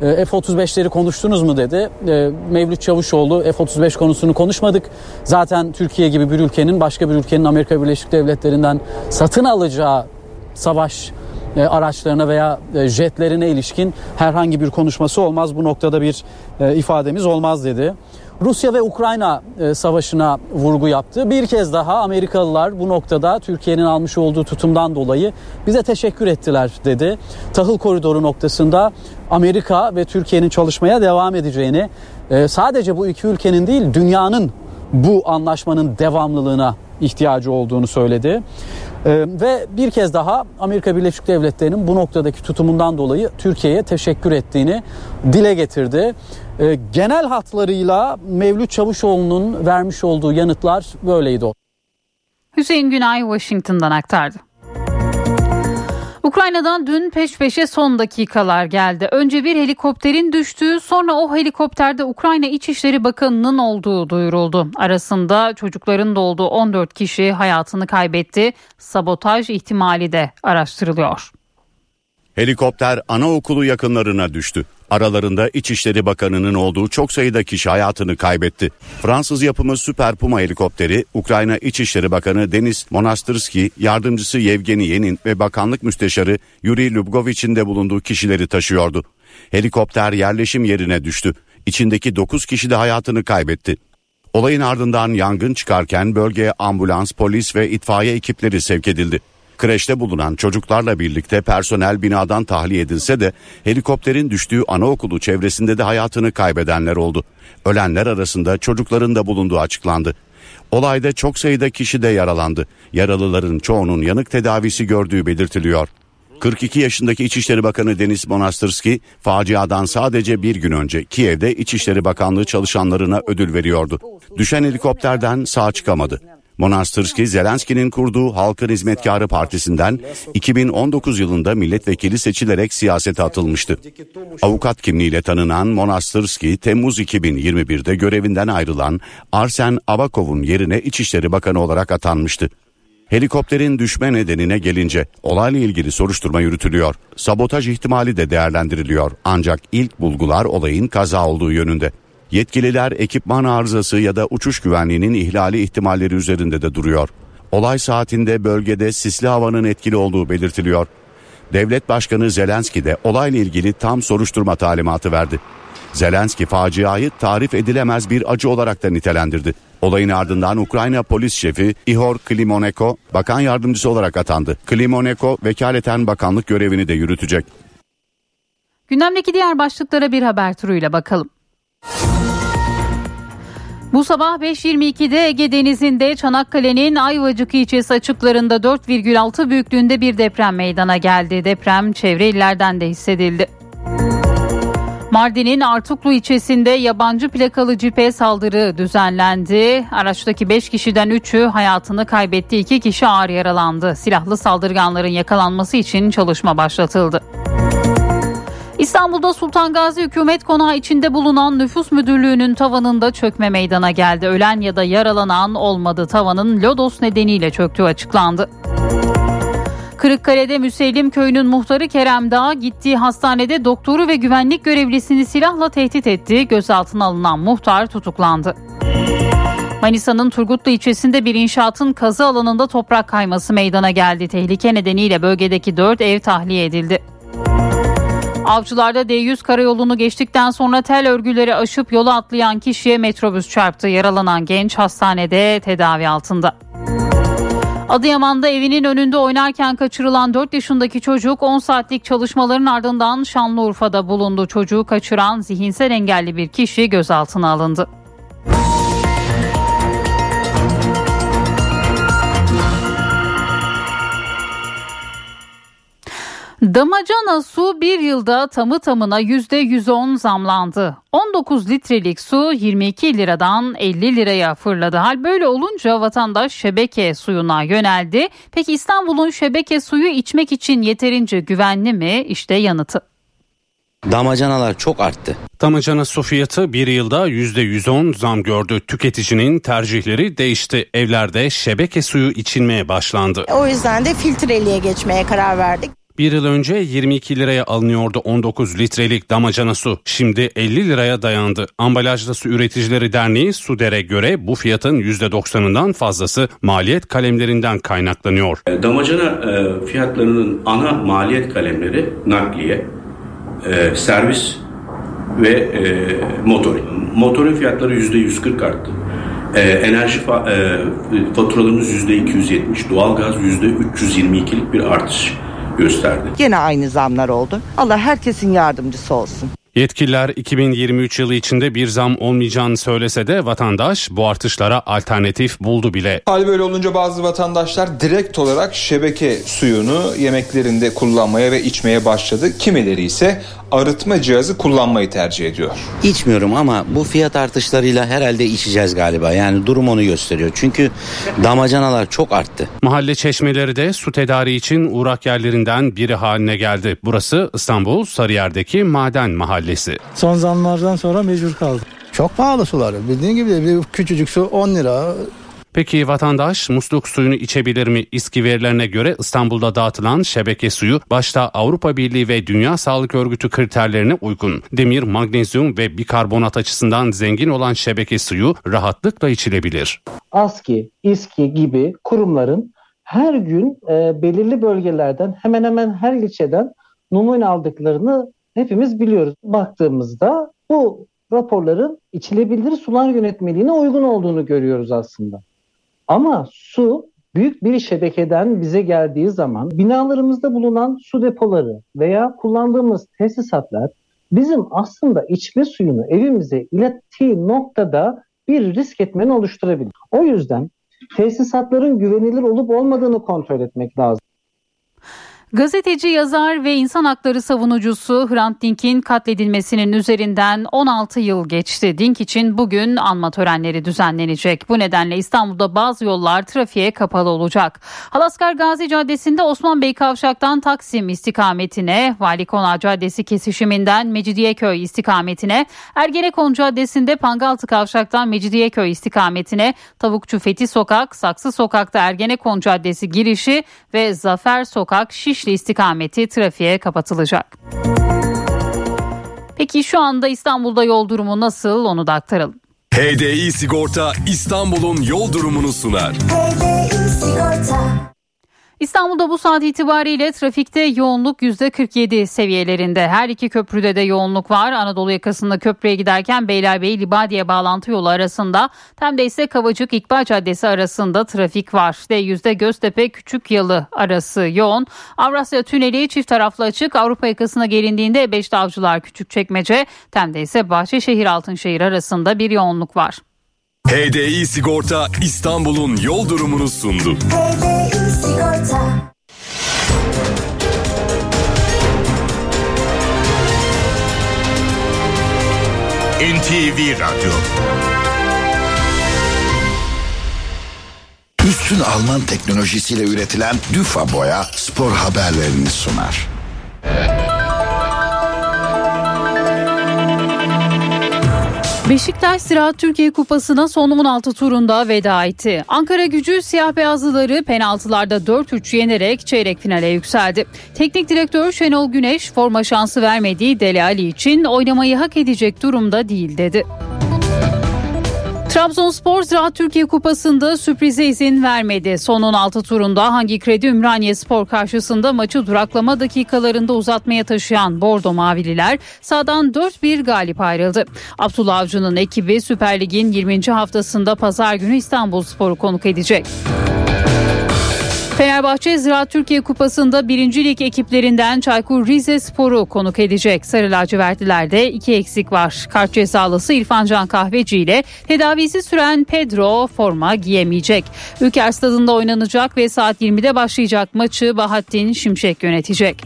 F-35'leri konuştunuz mu dedi. E, Mevlüt Çavuşoğlu F-35 konusunu konuşmadık. Zaten Türkiye gibi bir ülkenin başka bir ülkenin Amerika Birleşik Devletleri'nden satın alacağı savaş e, araçlarına veya jetlerine ilişkin herhangi bir konuşması olmaz. Bu noktada bir ifademiz olmaz dedi. Rusya ve Ukrayna savaşına vurgu yaptı. Bir kez daha Amerikalılar bu noktada Türkiye'nin almış olduğu tutumdan dolayı bize teşekkür ettiler dedi. Tahıl koridoru noktasında Amerika ve Türkiye'nin çalışmaya devam edeceğini sadece bu iki ülkenin değil dünyanın bu anlaşmanın devamlılığına ihtiyacı olduğunu söyledi. Ee, ve bir kez daha Amerika Birleşik Devletleri'nin bu noktadaki tutumundan dolayı Türkiye'ye teşekkür ettiğini dile getirdi. Ee, genel hatlarıyla Mevlüt Çavuşoğlu'nun vermiş olduğu yanıtlar böyleydi. Hüseyin Günay Washington'dan aktardı. Ukrayna'dan dün peş peşe son dakikalar geldi. Önce bir helikopterin düştüğü sonra o helikopterde Ukrayna İçişleri Bakanı'nın olduğu duyuruldu. Arasında çocukların da olduğu 14 kişi hayatını kaybetti. Sabotaj ihtimali de araştırılıyor. Helikopter anaokulu yakınlarına düştü. Aralarında İçişleri Bakanı'nın olduğu çok sayıda kişi hayatını kaybetti. Fransız yapımı Süper Puma helikopteri Ukrayna İçişleri Bakanı Denis Monastırski, yardımcısı Yevgeni Yenin ve bakanlık müsteşarı Yuri Lubgovich'in de bulunduğu kişileri taşıyordu. Helikopter yerleşim yerine düştü. İçindeki 9 kişi de hayatını kaybetti. Olayın ardından yangın çıkarken bölgeye ambulans, polis ve itfaiye ekipleri sevk edildi. Kreşte bulunan çocuklarla birlikte personel binadan tahliye edilse de helikopterin düştüğü anaokulu çevresinde de hayatını kaybedenler oldu. Ölenler arasında çocukların da bulunduğu açıklandı. Olayda çok sayıda kişi de yaralandı. Yaralıların çoğunun yanık tedavisi gördüğü belirtiliyor. 42 yaşındaki İçişleri Bakanı Denis Monastırski faciadan sadece bir gün önce Kiev'de İçişleri Bakanlığı çalışanlarına ödül veriyordu. Düşen helikopterden sağ çıkamadı. Monastırski Zelenski'nin kurduğu Halkın Hizmetkarı Partisi'nden 2019 yılında milletvekili seçilerek siyasete atılmıştı. Avukat kimliğiyle tanınan Monastırski Temmuz 2021'de görevinden ayrılan Arsen Avakov'un yerine İçişleri Bakanı olarak atanmıştı. Helikopterin düşme nedenine gelince olayla ilgili soruşturma yürütülüyor. Sabotaj ihtimali de değerlendiriliyor. Ancak ilk bulgular olayın kaza olduğu yönünde. Yetkililer ekipman arızası ya da uçuş güvenliğinin ihlali ihtimalleri üzerinde de duruyor. Olay saatinde bölgede sisli havanın etkili olduğu belirtiliyor. Devlet Başkanı Zelenski de olayla ilgili tam soruşturma talimatı verdi. Zelenski faciayı tarif edilemez bir acı olarak da nitelendirdi. Olayın ardından Ukrayna polis şefi Ihor Klimoneko bakan yardımcısı olarak atandı. Klimoneko vekaleten bakanlık görevini de yürütecek. Gündemdeki diğer başlıklara bir haber turuyla bakalım. Bu sabah 5.22'de Ege Denizi'nde Çanakkale'nin Ayvacık ilçesi açıklarında 4,6 büyüklüğünde bir deprem meydana geldi. Deprem çevre illerden de hissedildi. Mardin'in Artuklu ilçesinde yabancı plakalı cipe saldırı düzenlendi. Araçtaki 5 kişiden 3'ü hayatını kaybetti. 2 kişi ağır yaralandı. Silahlı saldırganların yakalanması için çalışma başlatıldı. İstanbul'da Sultan Gazi Hükümet Konağı içinde bulunan nüfus müdürlüğünün tavanında çökme meydana geldi. Ölen ya da yaralanan olmadı. Tavanın lodos nedeniyle çöktüğü açıklandı. Kırıkkale'de Müsellim köyünün muhtarı Kerem Dağ gittiği hastanede doktoru ve güvenlik görevlisini silahla tehdit etti. Gözaltına alınan muhtar tutuklandı. Manisa'nın Turgutlu ilçesinde bir inşaatın kazı alanında toprak kayması meydana geldi. Tehlike nedeniyle bölgedeki 4 ev tahliye edildi. Avcılarda D100 karayolunu geçtikten sonra tel örgüleri aşıp yola atlayan kişiye metrobüs çarptı. Yaralanan genç hastanede tedavi altında. Adıyaman'da evinin önünde oynarken kaçırılan 4 yaşındaki çocuk 10 saatlik çalışmaların ardından Şanlıurfa'da bulundu. Çocuğu kaçıran zihinsel engelli bir kişi gözaltına alındı. Damacana su bir yılda tamı tamına %110 zamlandı. 19 litrelik su 22 liradan 50 liraya fırladı. Hal böyle olunca vatandaş şebeke suyuna yöneldi. Peki İstanbul'un şebeke suyu içmek için yeterince güvenli mi? İşte yanıtı. Damacanalar çok arttı. Damacana su fiyatı bir yılda %110 zam gördü. Tüketicinin tercihleri değişti. Evlerde şebeke suyu içilmeye başlandı. O yüzden de filtreliğe geçmeye karar verdik. Bir yıl önce 22 liraya alınıyordu 19 litrelik damacana su. Şimdi 50 liraya dayandı. Ambalajlı Su Üreticileri Derneği Suder'e göre bu fiyatın %90'ından fazlası maliyet kalemlerinden kaynaklanıyor. Damacana e, fiyatlarının ana maliyet kalemleri nakliye, e, servis ve e, motor. Motorun fiyatları %140 arttı. E, enerji fa- e, faturalarımız %270, doğalgaz %322'lik bir artış gösterdi. Yine aynı zamlar oldu. Allah herkesin yardımcısı olsun. Yetkililer 2023 yılı içinde bir zam olmayacağını söylese de vatandaş bu artışlara alternatif buldu bile. Hal böyle olunca bazı vatandaşlar direkt olarak şebeke suyunu yemeklerinde kullanmaya ve içmeye başladı. Kimileri ise arıtma cihazı kullanmayı tercih ediyor. İçmiyorum ama bu fiyat artışlarıyla herhalde içeceğiz galiba. Yani durum onu gösteriyor. Çünkü damacanalar çok arttı. Mahalle çeşmeleri de su tedariği için uğrak yerlerinden biri haline geldi. Burası İstanbul Sarıyer'deki maden mahallesi. Son zamlardan sonra mecbur kaldık. Çok pahalı sular. Bildiğin gibi bir küçücük su 10 lira. Peki vatandaş musluk suyunu içebilir mi? İSKİ verilerine göre İstanbul'da dağıtılan şebeke suyu başta Avrupa Birliği ve Dünya Sağlık Örgütü kriterlerine uygun. Demir, magnezyum ve bikarbonat açısından zengin olan şebeke suyu rahatlıkla içilebilir. ASKİ, İSKİ gibi kurumların her gün e, belirli bölgelerden hemen hemen her ilçeden numune aldıklarını hepimiz biliyoruz. Baktığımızda bu raporların içilebilir sular yönetmeliğine uygun olduğunu görüyoruz aslında. Ama su büyük bir şebekeden bize geldiği zaman binalarımızda bulunan su depoları veya kullandığımız tesisatlar bizim aslında içme suyunu evimize ilettiği noktada bir risk etmeni oluşturabilir. O yüzden tesisatların güvenilir olup olmadığını kontrol etmek lazım. Gazeteci, yazar ve insan hakları savunucusu Hrant Dink'in katledilmesinin üzerinden 16 yıl geçti. Dink için bugün anma törenleri düzenlenecek. Bu nedenle İstanbul'da bazı yollar trafiğe kapalı olacak. Halaskar Gazi Caddesi'nde Osman Bey Kavşak'tan Taksim istikametine, Vali Konağı Caddesi kesişiminden Mecidiyeköy istikametine, Ergenekon Caddesi'nde Pangaltı Kavşak'tan Mecidiyeköy istikametine, Tavukçu Fethi Sokak, Saksı Sokak'ta Ergenekon Caddesi girişi ve Zafer Sokak Şiş Şişli istikameti trafiğe kapatılacak. Peki şu anda İstanbul'da yol durumu nasıl onu da aktaralım. HDI Sigorta İstanbul'un yol durumunu sunar. İstanbul'da bu saat itibariyle trafikte yoğunluk %47 seviyelerinde. Her iki köprüde de yoğunluk var. Anadolu yakasında köprüye giderken Beylerbeyi Libadiye bağlantı yolu arasında Tem'de ise Kavacık İkbal Caddesi arasında trafik var. D100'de Göztepe Küçük Yalı arası yoğun. Avrasya Tüneli çift taraflı açık. Avrupa yakasına gelindiğinde E5'te Avcılar Küçükçekmece, Tem'de ise Bahçeşehir Altınşehir arasında bir yoğunluk var. HDI Sigorta İstanbul'un yol durumunu sundu. NTV Radyo Üstün Alman teknolojisiyle üretilen Düfa Boya spor haberlerini sunar. Beşiktaş Ziraat Türkiye Kupası'na son 16 turunda veda etti. Ankara gücü siyah beyazlıları penaltılarda 4-3 yenerek çeyrek finale yükseldi. Teknik direktör Şenol Güneş forma şansı vermediği Deli Ali için oynamayı hak edecek durumda değil dedi. Trabzonspor Ziraat Türkiye Kupası'nda sürprize izin vermedi. Son 16 turunda hangi kredi Ümraniye Spor karşısında maçı duraklama dakikalarında uzatmaya taşıyan Bordo Mavililer sahadan 4-1 galip ayrıldı. Abdullah Avcı'nın ekibi Süper Lig'in 20. haftasında pazar günü İstanbul Spor'u konuk edecek. Fenerbahçe Ziraat Türkiye Kupası'nda birincilik ekiplerinden Çaykur Rizespor'u konuk edecek. Sarı lacivertlilerde iki eksik var. Kart cezalısı İrfan Can Kahveci ile tedavisi süren Pedro forma giyemeyecek. Ülker Stadında oynanacak ve saat 20'de başlayacak maçı Bahattin Şimşek yönetecek.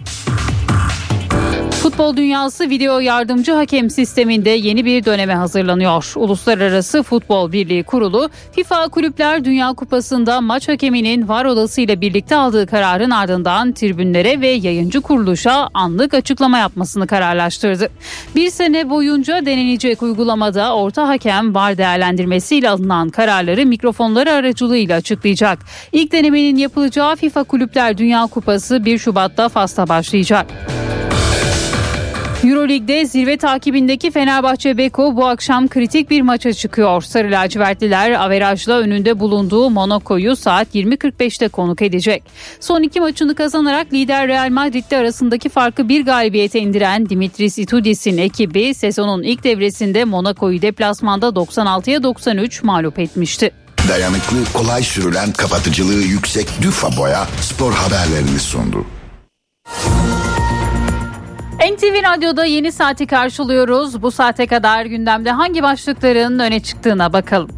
Futbol dünyası video yardımcı hakem sisteminde yeni bir döneme hazırlanıyor. Uluslararası Futbol Birliği kurulu FIFA Kulüpler Dünya Kupası'nda maç hakeminin var odasıyla birlikte aldığı kararın ardından tribünlere ve yayıncı kuruluşa anlık açıklama yapmasını kararlaştırdı. Bir sene boyunca denenecek uygulamada orta hakem var değerlendirmesiyle alınan kararları mikrofonları aracılığıyla açıklayacak. İlk denemenin yapılacağı FIFA Kulüpler Dünya Kupası 1 Şubat'ta Fas'ta başlayacak. Euroleague'de zirve takibindeki Fenerbahçe Beko bu akşam kritik bir maça çıkıyor. Sarı lacivertliler averajla önünde bulunduğu Monaco'yu saat 20.45'te konuk edecek. Son iki maçını kazanarak lider Real Madrid'le arasındaki farkı bir galibiyete indiren Dimitris Itudis'in ekibi sezonun ilk devresinde Monaco'yu deplasmanda 96'ya 93 mağlup etmişti. Dayanıklı, kolay sürülen, kapatıcılığı yüksek Düfa Boya spor haberlerini sundu. NTV Radyo'da yeni saati karşılıyoruz. Bu saate kadar gündemde hangi başlıkların öne çıktığına bakalım.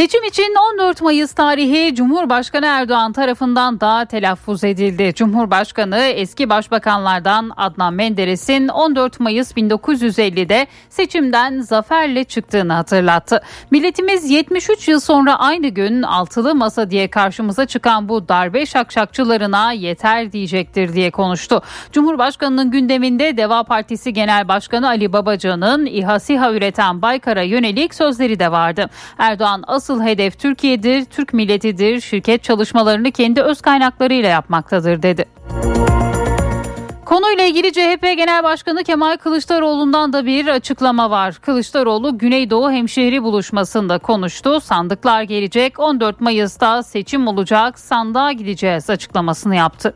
Seçim için 14 Mayıs tarihi Cumhurbaşkanı Erdoğan tarafından da telaffuz edildi. Cumhurbaşkanı eski başbakanlardan Adnan Menderes'in 14 Mayıs 1950'de seçimden zaferle çıktığını hatırlattı. Milletimiz 73 yıl sonra aynı gün altılı masa diye karşımıza çıkan bu darbe şakşakçılarına yeter diyecektir diye konuştu. Cumhurbaşkanının gündeminde Deva Partisi Genel Başkanı Ali Babacan'ın İHA SİHA üreten Baykar'a yönelik sözleri de vardı. Erdoğan asıl hedef Türkiye'dir, Türk milletidir, şirket çalışmalarını kendi öz kaynaklarıyla yapmaktadır dedi. Konuyla ilgili CHP Genel Başkanı Kemal Kılıçdaroğlu'ndan da bir açıklama var. Kılıçdaroğlu Güneydoğu Hemşehri buluşmasında konuştu. Sandıklar gelecek 14 Mayıs'ta seçim olacak sandığa gideceğiz açıklamasını yaptı.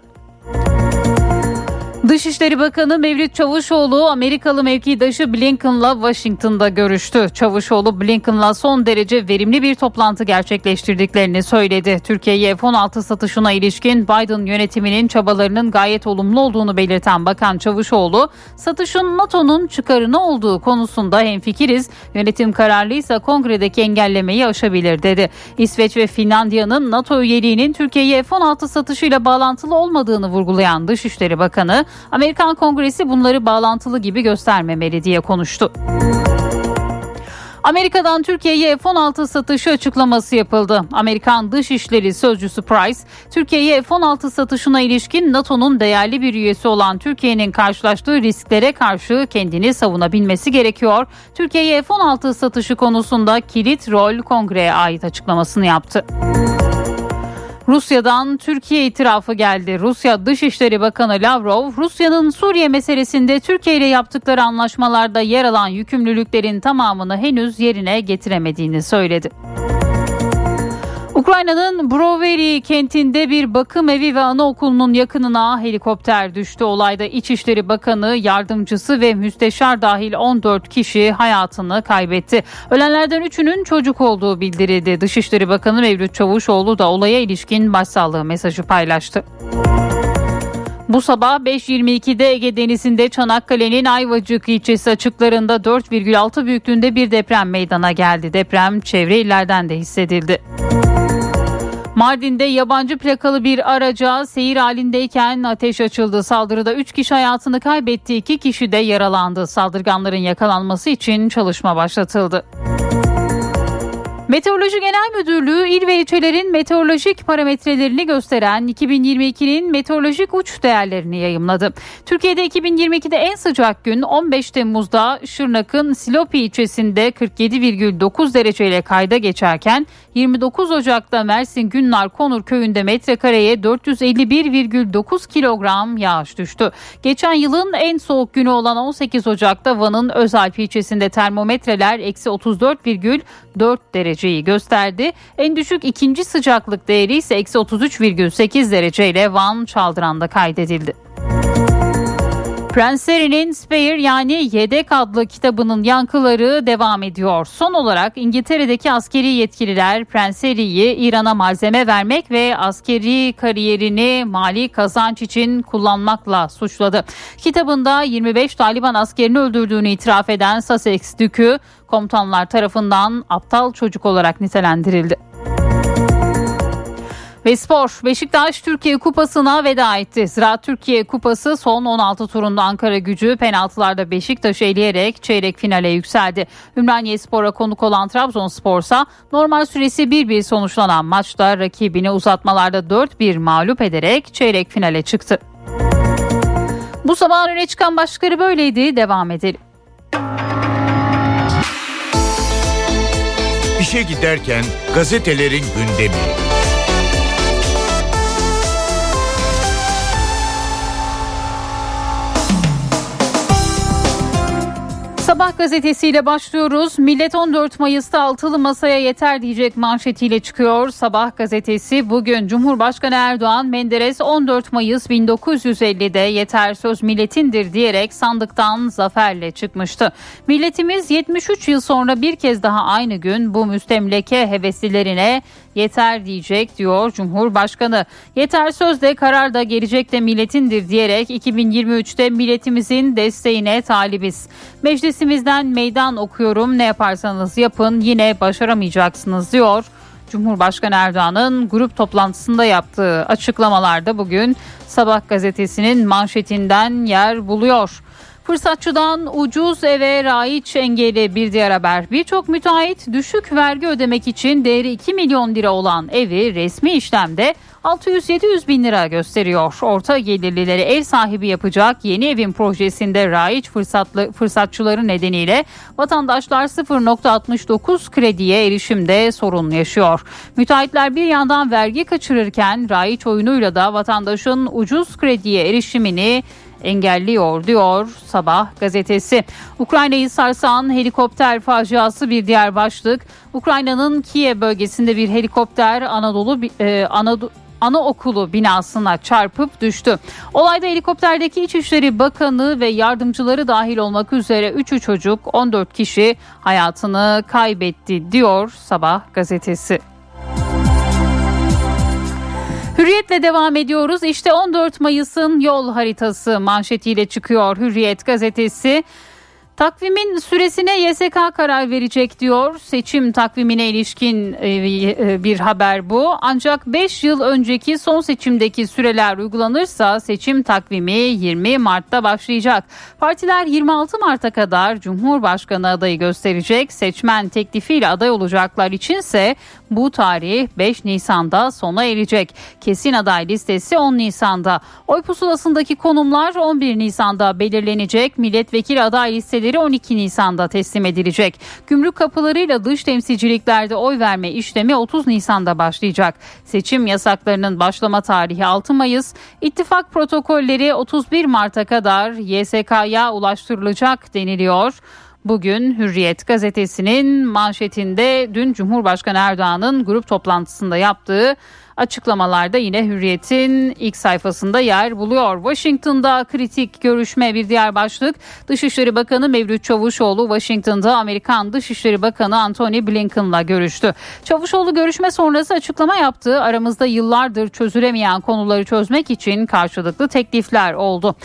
Dışişleri Bakanı Mevlüt Çavuşoğlu Amerikalı mevkidaşı Blinken'la Washington'da görüştü. Çavuşoğlu Blinken'la son derece verimli bir toplantı gerçekleştirdiklerini söyledi. Türkiye'ye F-16 satışına ilişkin Biden yönetiminin çabalarının gayet olumlu olduğunu belirten Bakan Çavuşoğlu, satışın NATO'nun çıkarına olduğu konusunda hemfikiriz. Yönetim kararlıysa kongredeki engellemeyi aşabilir dedi. İsveç ve Finlandiya'nın NATO üyeliğinin Türkiye'ye F-16 satışıyla bağlantılı olmadığını vurgulayan Dışişleri Bakanı, Amerikan Kongresi bunları bağlantılı gibi göstermemeli diye konuştu. Amerika'dan Türkiye'ye F-16 satışı açıklaması yapıldı. Amerikan Dışişleri Sözcüsü Price, Türkiye'ye F-16 satışına ilişkin NATO'nun değerli bir üyesi olan Türkiye'nin karşılaştığı risklere karşı kendini savunabilmesi gerekiyor. Türkiye'ye F-16 satışı konusunda kilit rol kongreye ait açıklamasını yaptı. Rusya'dan Türkiye itirafı geldi. Rusya Dışişleri Bakanı Lavrov, Rusya'nın Suriye meselesinde Türkiye ile yaptıkları anlaşmalarda yer alan yükümlülüklerin tamamını henüz yerine getiremediğini söyledi. Ukrayna'nın Brovary kentinde bir bakım evi ve anaokulunun yakınına helikopter düştü. Olayda İçişleri Bakanı, yardımcısı ve müsteşar dahil 14 kişi hayatını kaybetti. Ölenlerden 3'ünün çocuk olduğu bildirildi. Dışişleri Bakanı Mevlüt Çavuşoğlu da olaya ilişkin başsağlığı mesajı paylaştı. Bu sabah 5.22'de Ege Denizi'nde Çanakkale'nin Ayvacık ilçesi açıklarında 4,6 büyüklüğünde bir deprem meydana geldi. Deprem çevre illerden de hissedildi. Mardin'de yabancı plakalı bir araca seyir halindeyken ateş açıldı. Saldırıda 3 kişi hayatını kaybetti, 2 kişi de yaralandı. Saldırganların yakalanması için çalışma başlatıldı. Meteoroloji Genel Müdürlüğü il ve ilçelerin meteorolojik parametrelerini gösteren 2022'nin meteorolojik uç değerlerini yayımladı. Türkiye'de 2022'de en sıcak gün 15 Temmuz'da Şırnak'ın Silopi ilçesinde 47,9 dereceyle kayda geçerken 29 Ocak'ta Mersin Günlar Konur köyünde metrekareye 451,9 kilogram yağış düştü. Geçen yılın en soğuk günü olan 18 Ocak'ta Van'ın Özalp ilçesinde termometreler eksi 34,4 dereceyi gösterdi. En düşük ikinci sıcaklık değeri ise eksi 33,8 dereceyle Van Çaldıran'da kaydedildi. Prens Harry'nin Spare yani Yedek adlı kitabının yankıları devam ediyor. Son olarak İngiltere'deki askeri yetkililer Prens Harry'i İran'a malzeme vermek ve askeri kariyerini mali kazanç için kullanmakla suçladı. Kitabında 25 Taliban askerini öldürdüğünü itiraf eden Sussex Dükü komutanlar tarafından aptal çocuk olarak nitelendirildi. Ve spor Beşiktaş Türkiye Kupası'na veda etti. Zira Türkiye Kupası son 16 turunda Ankara gücü penaltılarda Beşiktaş'ı eleyerek çeyrek finale yükseldi. Ümraniye Spor'a konuk olan Trabzonspor ise normal süresi 1-1 sonuçlanan maçta rakibini uzatmalarda 4-1 mağlup ederek çeyrek finale çıktı. Bu sabah öne çıkan başlıkları böyleydi. Devam edelim. İşe giderken gazetelerin gündemi. Sabah gazetesiyle başlıyoruz. Millet 14 Mayıs'ta altılı masaya yeter diyecek manşetiyle çıkıyor. Sabah gazetesi bugün Cumhurbaşkanı Erdoğan Menderes 14 Mayıs 1950'de yeter söz milletindir diyerek sandıktan zaferle çıkmıştı. Milletimiz 73 yıl sonra bir kez daha aynı gün bu müstemleke heveslilerine yeter diyecek diyor Cumhurbaşkanı. Yeter sözde karar da gelecek milletindir diyerek 2023'te milletimizin desteğine talibiz. Meclisimizden meydan okuyorum ne yaparsanız yapın yine başaramayacaksınız diyor. Cumhurbaşkanı Erdoğan'ın grup toplantısında yaptığı açıklamalarda bugün Sabah gazetesinin manşetinden yer buluyor. Fırsatçıdan ucuz eve raiç engeli bir diğer haber. Birçok müteahhit düşük vergi ödemek için değeri 2 milyon lira olan evi resmi işlemde 600-700 bin lira gösteriyor. Orta gelirlileri ev sahibi yapacak yeni evin projesinde raiç fırsatlı, fırsatçıları nedeniyle vatandaşlar 0.69 krediye erişimde sorun yaşıyor. Müteahhitler bir yandan vergi kaçırırken raiç oyunuyla da vatandaşın ucuz krediye erişimini engelliyor diyor Sabah gazetesi. Ukrayna'yı sarsan helikopter faciası bir diğer başlık. Ukrayna'nın Kiev bölgesinde bir helikopter Anadolu e, Anadolu anaokulu binasına çarpıp düştü. Olayda helikopterdeki İçişleri Bakanı ve yardımcıları dahil olmak üzere 3 çocuk 14 kişi hayatını kaybetti diyor Sabah gazetesi. Hürriyetle devam ediyoruz. İşte 14 Mayıs'ın yol haritası manşetiyle çıkıyor Hürriyet gazetesi. Takvimin süresine YSK karar verecek diyor. Seçim takvimine ilişkin e, e, bir haber bu. Ancak 5 yıl önceki son seçimdeki süreler uygulanırsa seçim takvimi 20 Mart'ta başlayacak. Partiler 26 Mart'a kadar Cumhurbaşkanı adayı gösterecek. Seçmen teklifiyle aday olacaklar içinse bu tarih 5 Nisan'da sona erecek. Kesin aday listesi 10 Nisan'da. Oy pusulasındaki konumlar 11 Nisan'da belirlenecek. Milletvekili aday listeleri 12 Nisan'da teslim edilecek. Gümrük kapılarıyla dış temsilciliklerde oy verme işlemi 30 Nisan'da başlayacak. Seçim yasaklarının başlama tarihi 6 Mayıs. İttifak protokolleri 31 Mart'a kadar YSK'ya ulaştırılacak deniliyor. Bugün Hürriyet gazetesinin manşetinde dün Cumhurbaşkanı Erdoğan'ın grup toplantısında yaptığı açıklamalarda yine Hürriyet'in ilk sayfasında yer buluyor. Washington'da kritik görüşme bir diğer başlık. Dışişleri Bakanı Mevlüt Çavuşoğlu Washington'da Amerikan Dışişleri Bakanı Antony Blinken'la görüştü. Çavuşoğlu görüşme sonrası açıklama yaptı. Aramızda yıllardır çözülemeyen konuları çözmek için karşılıklı teklifler oldu.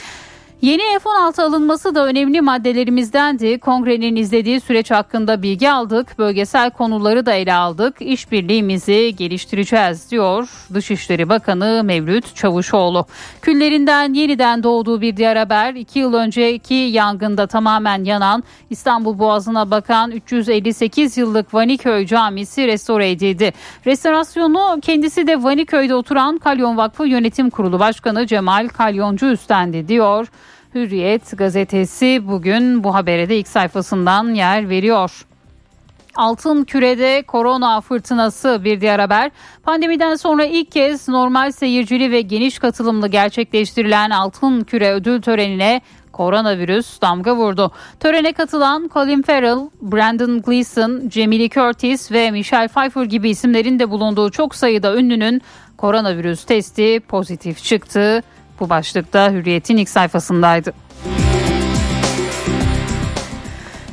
Yeni F-16 alınması da önemli maddelerimizdendi. Kongrenin izlediği süreç hakkında bilgi aldık. Bölgesel konuları da ele aldık. İşbirliğimizi geliştireceğiz diyor Dışişleri Bakanı Mevlüt Çavuşoğlu. Küllerinden yeniden doğduğu bir diğer haber. iki yıl önceki yangında tamamen yanan İstanbul Boğazı'na bakan 358 yıllık Vaniköy Camisi restore edildi. Restorasyonu kendisi de Vaniköy'de oturan Kalyon Vakfı Yönetim Kurulu Başkanı Cemal Kalyoncu üstlendi diyor. Hürriyet gazetesi bugün bu habere de ilk sayfasından yer veriyor. Altın kürede korona fırtınası bir diğer haber. Pandemiden sonra ilk kez normal seyircili ve geniş katılımlı gerçekleştirilen Altın Küre ödül törenine koronavirüs damga vurdu. Törene katılan Colin Farrell, Brandon Gleeson, Jamie Lee Curtis ve Michelle Pfeiffer gibi isimlerin de bulunduğu çok sayıda ünlünün koronavirüs testi pozitif çıktı. Bu başlıkta Hürriyet'in ilk sayfasındaydı.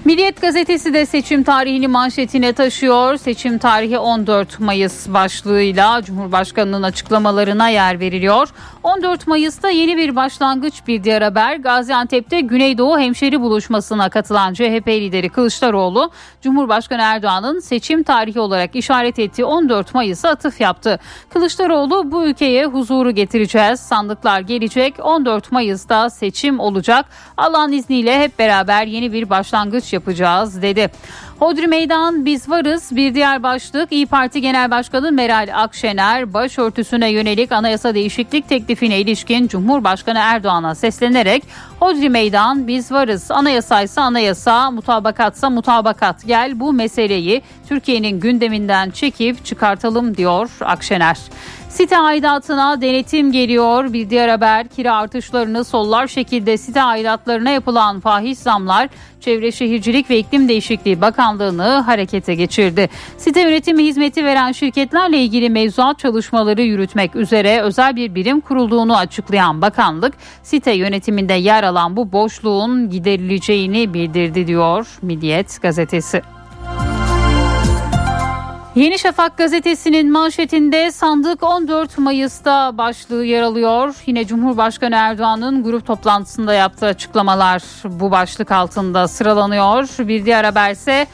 Milliyet gazetesi de seçim tarihini manşetine taşıyor. Seçim tarihi 14 Mayıs başlığıyla Cumhurbaşkanı'nın açıklamalarına yer veriliyor. 14 Mayıs'ta yeni bir başlangıç bir diğer haber. Gaziantep'te Güneydoğu hemşeri buluşmasına katılan CHP lideri Kılıçdaroğlu, Cumhurbaşkanı Erdoğan'ın seçim tarihi olarak işaret ettiği 14 Mayıs'a atıf yaptı. Kılıçdaroğlu bu ülkeye huzuru getireceğiz, sandıklar gelecek, 14 Mayıs'ta seçim olacak. Allah'ın izniyle hep beraber yeni bir başlangıç yapacağız dedi. Hodri Meydan biz varız bir diğer başlık İyi Parti Genel Başkanı Meral Akşener başörtüsüne yönelik anayasa değişiklik teklifine ilişkin Cumhurbaşkanı Erdoğan'a seslenerek Hodri Meydan biz varız anayasaysa anayasa mutabakatsa mutabakat gel bu meseleyi Türkiye'nin gündeminden çekip çıkartalım diyor Akşener. Site aidatına denetim geliyor. Bir diğer haber kira artışlarını sollar şekilde site aidatlarına yapılan fahiş zamlar Çevre Şehircilik ve İklim Değişikliği Bakanlığı'nı harekete geçirdi. Site yönetimi hizmeti veren şirketlerle ilgili mevzuat çalışmaları yürütmek üzere özel bir birim kurulduğunu açıklayan bakanlık site yönetiminde yer alan bu boşluğun giderileceğini bildirdi diyor Milliyet gazetesi. Yeni Şafak gazetesinin manşetinde sandık 14 Mayıs'ta başlığı yer alıyor. Yine Cumhurbaşkanı Erdoğan'ın grup toplantısında yaptığı açıklamalar bu başlık altında sıralanıyor. Bir diğer haberse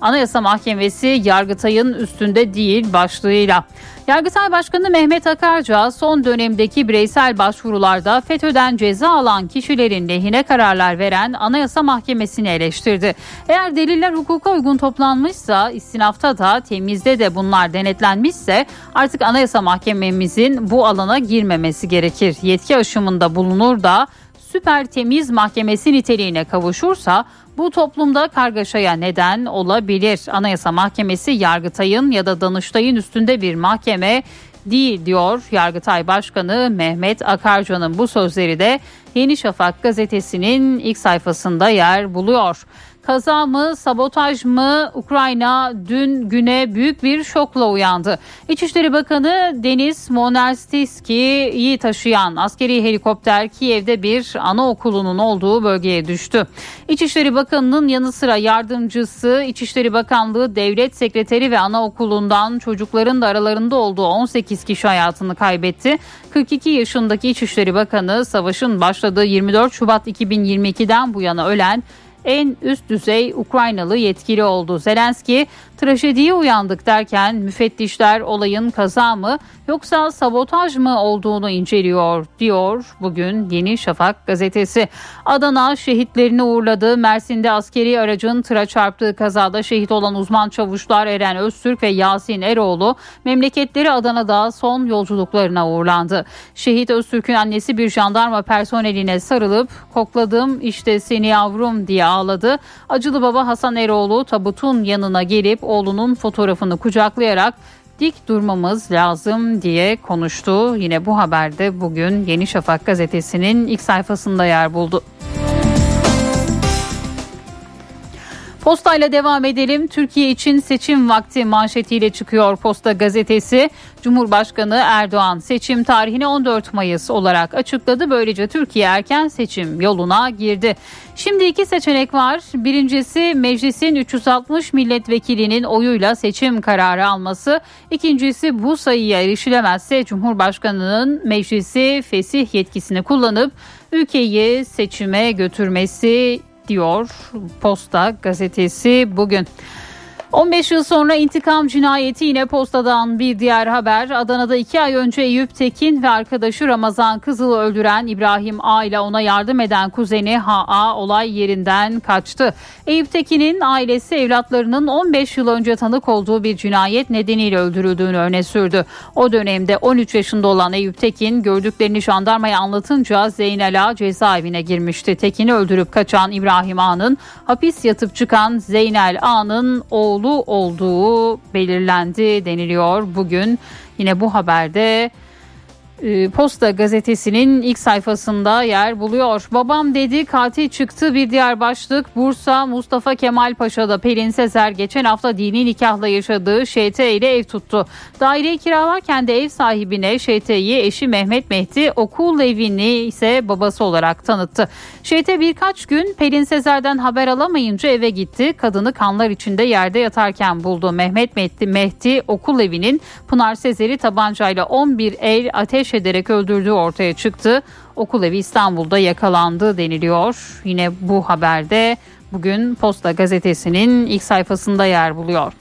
Anayasa Mahkemesi Yargıtay'ın üstünde değil başlığıyla. Yargıtay Başkanı Mehmet Akarca son dönemdeki bireysel başvurularda FETÖ'den ceza alan kişilerin lehine kararlar veren Anayasa Mahkemesi'ni eleştirdi. Eğer deliller hukuka uygun toplanmışsa istinafta da temizde de bunlar denetlenmişse artık Anayasa Mahkememizin bu alana girmemesi gerekir. Yetki aşımında bulunur da süper temiz mahkemesi niteliğine kavuşursa bu toplumda kargaşaya neden olabilir. Anayasa Mahkemesi Yargıtay'ın ya da Danıştay'ın üstünde bir mahkeme değil diyor Yargıtay Başkanı Mehmet Akarca'nın bu sözleri de Yeni Şafak gazetesinin ilk sayfasında yer buluyor. Kaza mı, sabotaj mı? Ukrayna dün güne büyük bir şokla uyandı. İçişleri Bakanı Deniz Monarstiski'yi taşıyan askeri helikopter Kiev'de bir anaokulunun olduğu bölgeye düştü. İçişleri Bakanı'nın yanı sıra yardımcısı, İçişleri Bakanlığı Devlet Sekreteri ve anaokulundan çocukların da aralarında olduğu 18 kişi hayatını kaybetti. 42 yaşındaki İçişleri Bakanı savaşın başladığı 24 Şubat 2022'den bu yana ölen en üst düzey Ukraynalı yetkili oldu. Zelenski trajediye uyandık derken müfettişler olayın kaza mı yoksa sabotaj mı olduğunu inceliyor diyor bugün Yeni Şafak gazetesi. Adana şehitlerini uğurladı. Mersin'de askeri aracın tıra çarptığı kazada şehit olan uzman çavuşlar Eren Öztürk ve Yasin Eroğlu memleketleri Adana'da son yolculuklarına uğurlandı. Şehit Öztürk'ün annesi bir jandarma personeline sarılıp kokladım işte seni yavrum diye ağladı. Acılı baba Hasan Eroğlu tabutun yanına gelip oğlunun fotoğrafını kucaklayarak dik durmamız lazım diye konuştu. Yine bu haberde bugün Yeni Şafak gazetesinin ilk sayfasında yer buldu. Postayla devam edelim. Türkiye için seçim vakti manşetiyle çıkıyor Posta gazetesi. Cumhurbaşkanı Erdoğan seçim tarihini 14 Mayıs olarak açıkladı. Böylece Türkiye erken seçim yoluna girdi. Şimdi iki seçenek var. Birincisi meclisin 360 milletvekilinin oyuyla seçim kararı alması. İkincisi bu sayıya erişilemezse Cumhurbaşkanı'nın meclisi fesih yetkisini kullanıp ülkeyi seçime götürmesi diyor Posta gazetesi bugün. 15 yıl sonra intikam cinayeti yine postadan bir diğer haber. Adana'da 2 ay önce Eyüp Tekin ve arkadaşı Ramazan Kızıl'ı öldüren İbrahim A ile ona yardım eden kuzeni HA olay yerinden kaçtı. Eyüp Tekin'in ailesi evlatlarının 15 yıl önce tanık olduğu bir cinayet nedeniyle öldürüldüğünü öne sürdü. O dönemde 13 yaşında olan Eyüp Tekin gördüklerini jandarmaya anlatınca Zeynel A cezaevine girmişti. Tekin'i öldürüp kaçan İbrahim A'nın hapis yatıp çıkan Zeynel A'nın oğlu oğlu olduğu belirlendi deniliyor bugün. Yine bu haberde ee, Posta gazetesinin ilk sayfasında yer buluyor. Babam dedi katil çıktı bir diğer başlık. Bursa Mustafa Kemal Paşa'da Pelin Sezer geçen hafta dini nikahla yaşadığı ŞT ile ev tuttu. Daireyi kiralarken de ev sahibine ŞT'yi eşi Mehmet Mehdi okul evini ise babası olarak tanıttı. ŞT birkaç gün Pelin Sezer'den haber alamayınca eve gitti. Kadını kanlar içinde yerde yatarken buldu. Mehmet Mehdi, Mehdi okul evinin Pınar Sezer'i tabancayla 11 el ateş ateş ederek öldürdüğü ortaya çıktı. Okul evi İstanbul'da yakalandı deniliyor. Yine bu haberde bugün Posta gazetesinin ilk sayfasında yer buluyor.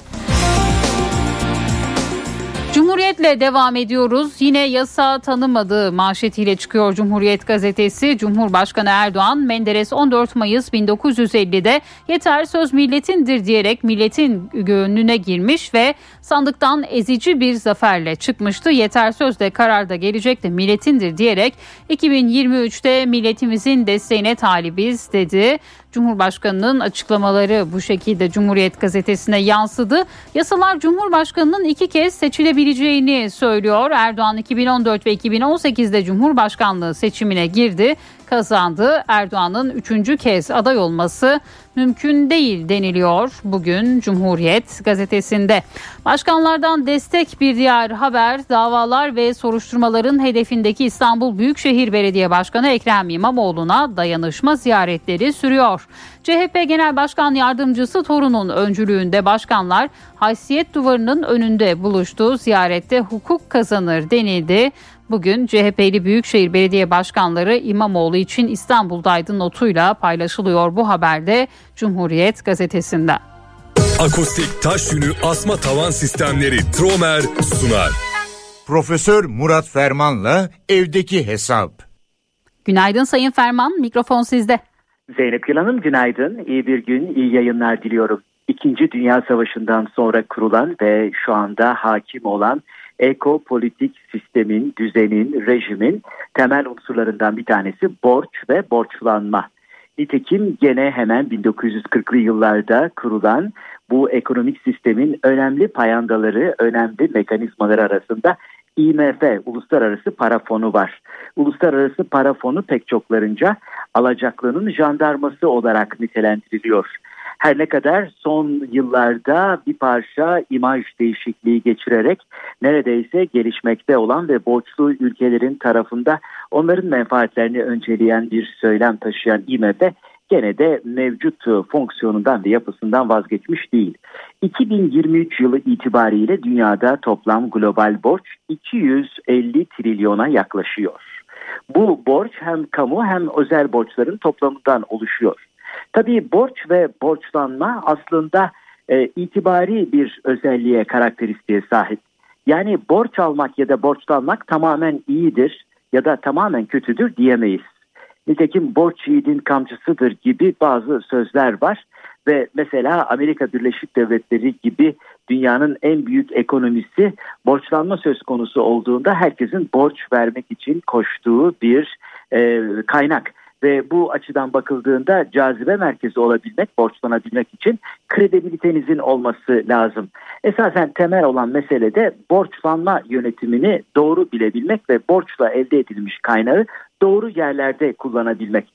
Cumhuriyetle devam ediyoruz. Yine yasa tanımadığı manşetiyle çıkıyor Cumhuriyet gazetesi. Cumhurbaşkanı Erdoğan Menderes 14 Mayıs 1950'de yeter söz milletindir diyerek milletin gönlüne girmiş ve sandıktan ezici bir zaferle çıkmıştı. Yeter söz de kararda gelecekti milletindir diyerek 2023'te milletimizin desteğine talibiz dedi. Cumhurbaşkanının açıklamaları bu şekilde Cumhuriyet gazetesine yansıdı. Yasalar Cumhurbaşkanının iki kez seçilebileceğini söylüyor. Erdoğan 2014 ve 2018'de Cumhurbaşkanlığı seçimine girdi kazandı. Erdoğan'ın üçüncü kez aday olması mümkün değil deniliyor bugün Cumhuriyet gazetesinde. Başkanlardan destek bir diğer haber davalar ve soruşturmaların hedefindeki İstanbul Büyükşehir Belediye Başkanı Ekrem İmamoğlu'na dayanışma ziyaretleri sürüyor. CHP Genel Başkan Yardımcısı Torun'un öncülüğünde başkanlar haysiyet duvarının önünde buluştu. Ziyarette hukuk kazanır denildi. Bugün CHP'li Büyükşehir Belediye Başkanları İmamoğlu için İstanbul'daydı notuyla paylaşılıyor bu haberde Cumhuriyet gazetesinde. Akustik taş yünü asma tavan sistemleri Tromer sunar. Profesör Murat Ferman'la evdeki hesap. Günaydın Sayın Ferman, mikrofon sizde. Zeynep Yılan'ım günaydın. İyi bir gün, iyi yayınlar diliyorum. İkinci Dünya Savaşı'ndan sonra kurulan ve şu anda hakim olan ekopolitik sistemin, düzenin, rejimin temel unsurlarından bir tanesi borç ve borçlanma. Nitekim gene hemen 1940'lı yıllarda kurulan bu ekonomik sistemin önemli payandaları, önemli mekanizmaları arasında IMF, Uluslararası Para Fonu var. Uluslararası Para Fonu pek çoklarınca alacaklının jandarması olarak nitelendiriliyor. Her ne kadar son yıllarda bir parça imaj değişikliği geçirerek neredeyse gelişmekte olan ve borçlu ülkelerin tarafında onların menfaatlerini önceleyen bir söylem taşıyan IMF gene de mevcut fonksiyonundan ve yapısından vazgeçmiş değil. 2023 yılı itibariyle dünyada toplam global borç 250 trilyona yaklaşıyor. Bu borç hem kamu hem özel borçların toplamından oluşuyor. Tabii borç ve borçlanma aslında e, itibari bir özelliğe, karakteristiğe sahip. Yani borç almak ya da borçlanmak tamamen iyidir ya da tamamen kötüdür diyemeyiz. Nitekim borç yiğidin kamçısıdır gibi bazı sözler var ve mesela Amerika Birleşik Devletleri gibi dünyanın en büyük ekonomisi borçlanma söz konusu olduğunda herkesin borç vermek için koştuğu bir e, kaynak ve bu açıdan bakıldığında cazibe merkezi olabilmek, borçlanabilmek için kredibilitenizin olması lazım. Esasen temel olan mesele de borçlanma yönetimini doğru bilebilmek ve borçla elde edilmiş kaynağı doğru yerlerde kullanabilmek.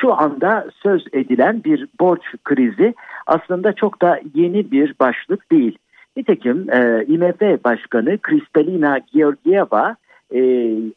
şu anda söz edilen bir borç krizi aslında çok da yeni bir başlık değil. Nitekim e, IMF Başkanı Kristalina Georgieva e,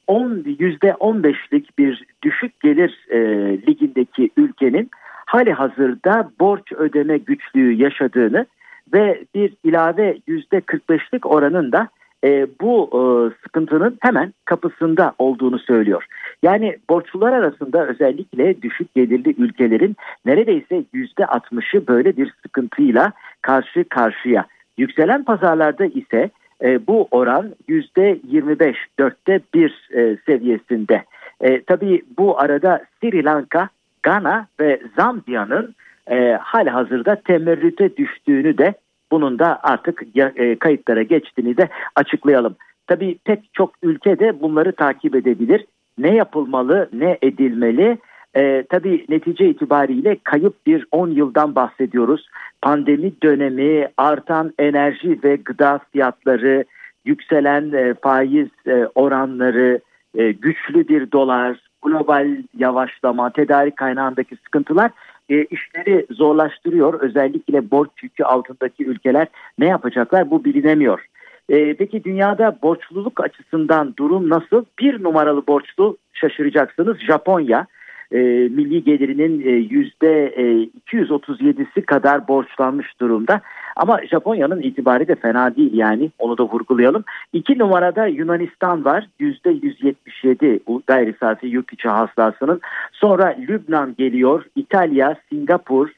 %15'lik bir düşük gelir e, ligindeki ülkenin hali hazırda borç ödeme güçlüğü yaşadığını ve bir ilave %45'lik oranın da e, bu e, sıkıntının hemen kapısında olduğunu söylüyor. Yani borçlular arasında özellikle düşük gelirli ülkelerin neredeyse %60'ı böyle bir sıkıntıyla karşı karşıya. Yükselen pazarlarda ise e, bu oran %25, dörtte bir e, seviyesinde. E, tabii bu arada Sri Lanka, Gana ve Zambia'nın e, hali hazırda temerrüte düştüğünü de bunun da artık e, kayıtlara geçtiğini de açıklayalım. Tabii pek çok ülke de bunları takip edebilir. Ne yapılmalı, ne edilmeli? E, tabii netice itibariyle kayıp bir 10 yıldan bahsediyoruz. Pandemi dönemi, artan enerji ve gıda fiyatları, yükselen e, faiz e, oranları, e, güçlü bir dolar, global yavaşlama, tedarik kaynağındaki sıkıntılar e, işleri zorlaştırıyor. Özellikle borç yükü altındaki ülkeler ne yapacaklar bu bilinemiyor. E, peki dünyada borçluluk açısından durum nasıl? Bir numaralı borçlu şaşıracaksınız Japonya e, milli gelirinin e, yüzde e, 237'si kadar borçlanmış durumda. Ama Japonya'nın itibarı da fena değil yani onu da vurgulayalım. İki numarada Yunanistan var yüzde 177 gayri safi yurt içi hasılasının. Sonra Lübnan geliyor, İtalya, Singapur,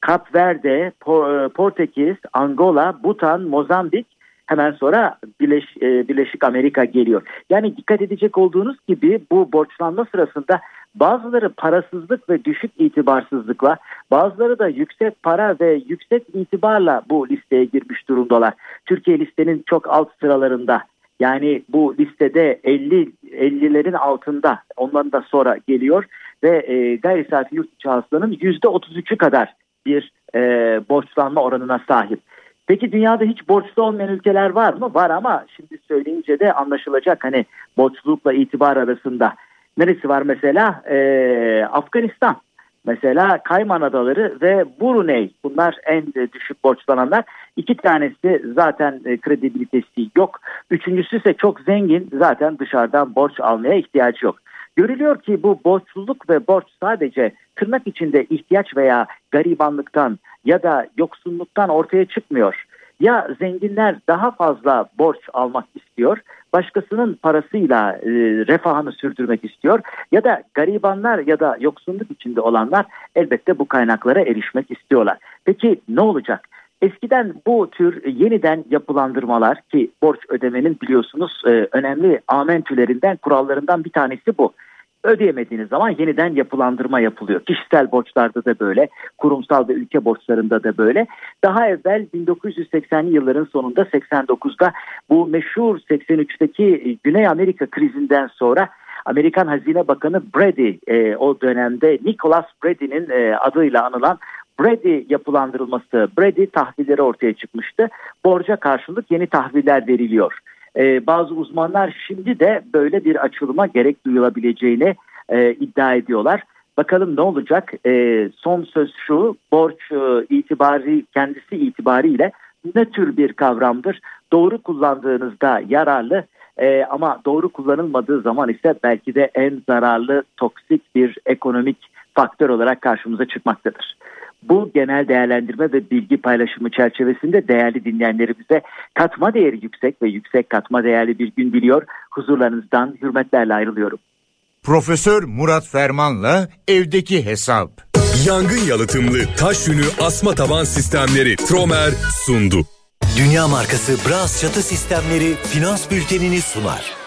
Kap Verde, e, Portekiz, Angola, Butan, Mozambik hemen sonra Birleş, e, Birleşik Amerika geliyor. Yani dikkat edecek olduğunuz gibi bu borçlanma sırasında bazıları parasızlık ve düşük itibarsızlıkla bazıları da yüksek para ve yüksek itibarla bu listeye girmiş durumdalar. Türkiye listenin çok alt sıralarında yani bu listede 50 50'lerin altında onların da sonra geliyor ve e, gayri safi yurt içi hasılanın %33'ü kadar bir e, borçlanma oranına sahip. Peki dünyada hiç borçlu olmayan ülkeler var mı? Var ama şimdi söyleyince de anlaşılacak hani borçlulukla itibar arasında. Neresi var mesela? Ee, Afganistan. Mesela Kayman Adaları ve Brunei bunlar en düşük borçlananlar. İki tanesi zaten e, kredibilitesi yok. Üçüncüsü ise çok zengin zaten dışarıdan borç almaya ihtiyacı yok. Görülüyor ki bu borçluluk ve borç sadece tırnak içinde ihtiyaç veya garibanlıktan ya da yoksulluktan ortaya çıkmıyor. Ya zenginler daha fazla borç almak istiyor, başkasının parasıyla e, refahını sürdürmek istiyor ya da garibanlar ya da yoksulluk içinde olanlar elbette bu kaynaklara erişmek istiyorlar. Peki ne olacak? Eskiden bu tür yeniden yapılandırmalar ki borç ödemenin biliyorsunuz e, önemli amentülerinden kurallarından bir tanesi bu ödeyemediğiniz zaman yeniden yapılandırma yapılıyor. Kişisel borçlarda da böyle, kurumsal ve ülke borçlarında da böyle. Daha evvel 1980'li yılların sonunda 89'da bu meşhur 83'teki Güney Amerika krizinden sonra Amerikan Hazine Bakanı Brady e, o dönemde Nicholas Brady'nin e, adıyla anılan Brady yapılandırılması, Brady tahvilleri ortaya çıkmıştı. Borca karşılık yeni tahviller veriliyor. E, bazı uzmanlar şimdi de böyle bir açılıma gerek duyulabileceğini e, iddia ediyorlar. Bakalım ne olacak? E, son söz şu, borç e, itibari kendisi itibariyle ne tür bir kavramdır? Doğru kullandığınızda yararlı e, ama doğru kullanılmadığı zaman ise belki de en zararlı toksik bir ekonomik faktör olarak karşımıza çıkmaktadır. Bu genel değerlendirme ve bilgi paylaşımı çerçevesinde değerli dinleyenlerimize katma değeri yüksek ve yüksek katma değerli bir gün diliyor. Huzurlarınızdan hürmetlerle ayrılıyorum. Profesör Murat Ferman'la evdeki hesap. Yangın yalıtımlı taş yünü asma taban sistemleri Tromer sundu. Dünya markası Bras çatı sistemleri finans bültenini sunar.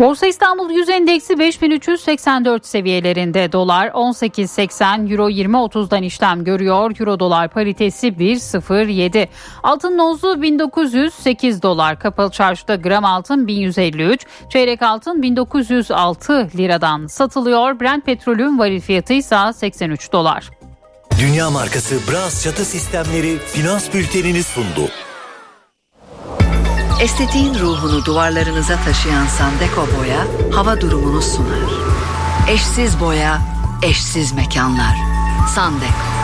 Borsa İstanbul Yüz Endeksi 5384 seviyelerinde dolar 18.80 euro 20.30'dan işlem görüyor. Euro dolar paritesi 1.07. Altın nozu 1908 dolar. Kapalı çarşıda gram altın 1153. Çeyrek altın 1906 liradan satılıyor. Brent petrolün varil fiyatı ise 83 dolar. Dünya markası Bras çatı sistemleri finans bültenini sundu. Estetiğin ruhunu duvarlarınıza taşıyan Sandeko Boya hava durumunu sunar. eşsiz boya, eşsiz mekanlar. Sandeko.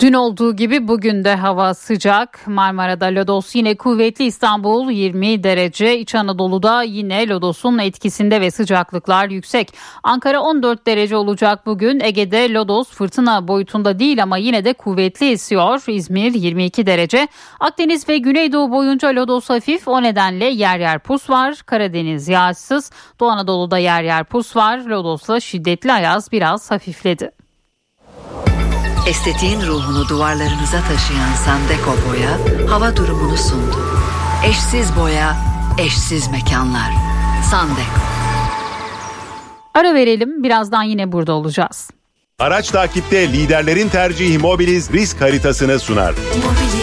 Dün olduğu gibi bugün de hava sıcak. Marmara'da lodos yine kuvvetli İstanbul 20 derece. İç Anadolu'da yine lodosun etkisinde ve sıcaklıklar yüksek. Ankara 14 derece olacak bugün. Ege'de lodos fırtına boyutunda değil ama yine de kuvvetli esiyor. İzmir 22 derece. Akdeniz ve Güneydoğu boyunca lodos hafif. O nedenle yer yer pus var. Karadeniz yağışsız. Doğu Anadolu'da yer yer pus var. Lodosla şiddetli ayaz biraz hafifledi. Estetiğin ruhunu duvarlarınıza taşıyan Sandeko Boya hava durumunu sundu. Eşsiz boya, eşsiz mekanlar. Sandeko. Ara verelim birazdan yine burada olacağız. Araç takipte liderlerin tercihi Mobiliz risk haritasını sunar. Mobiliz.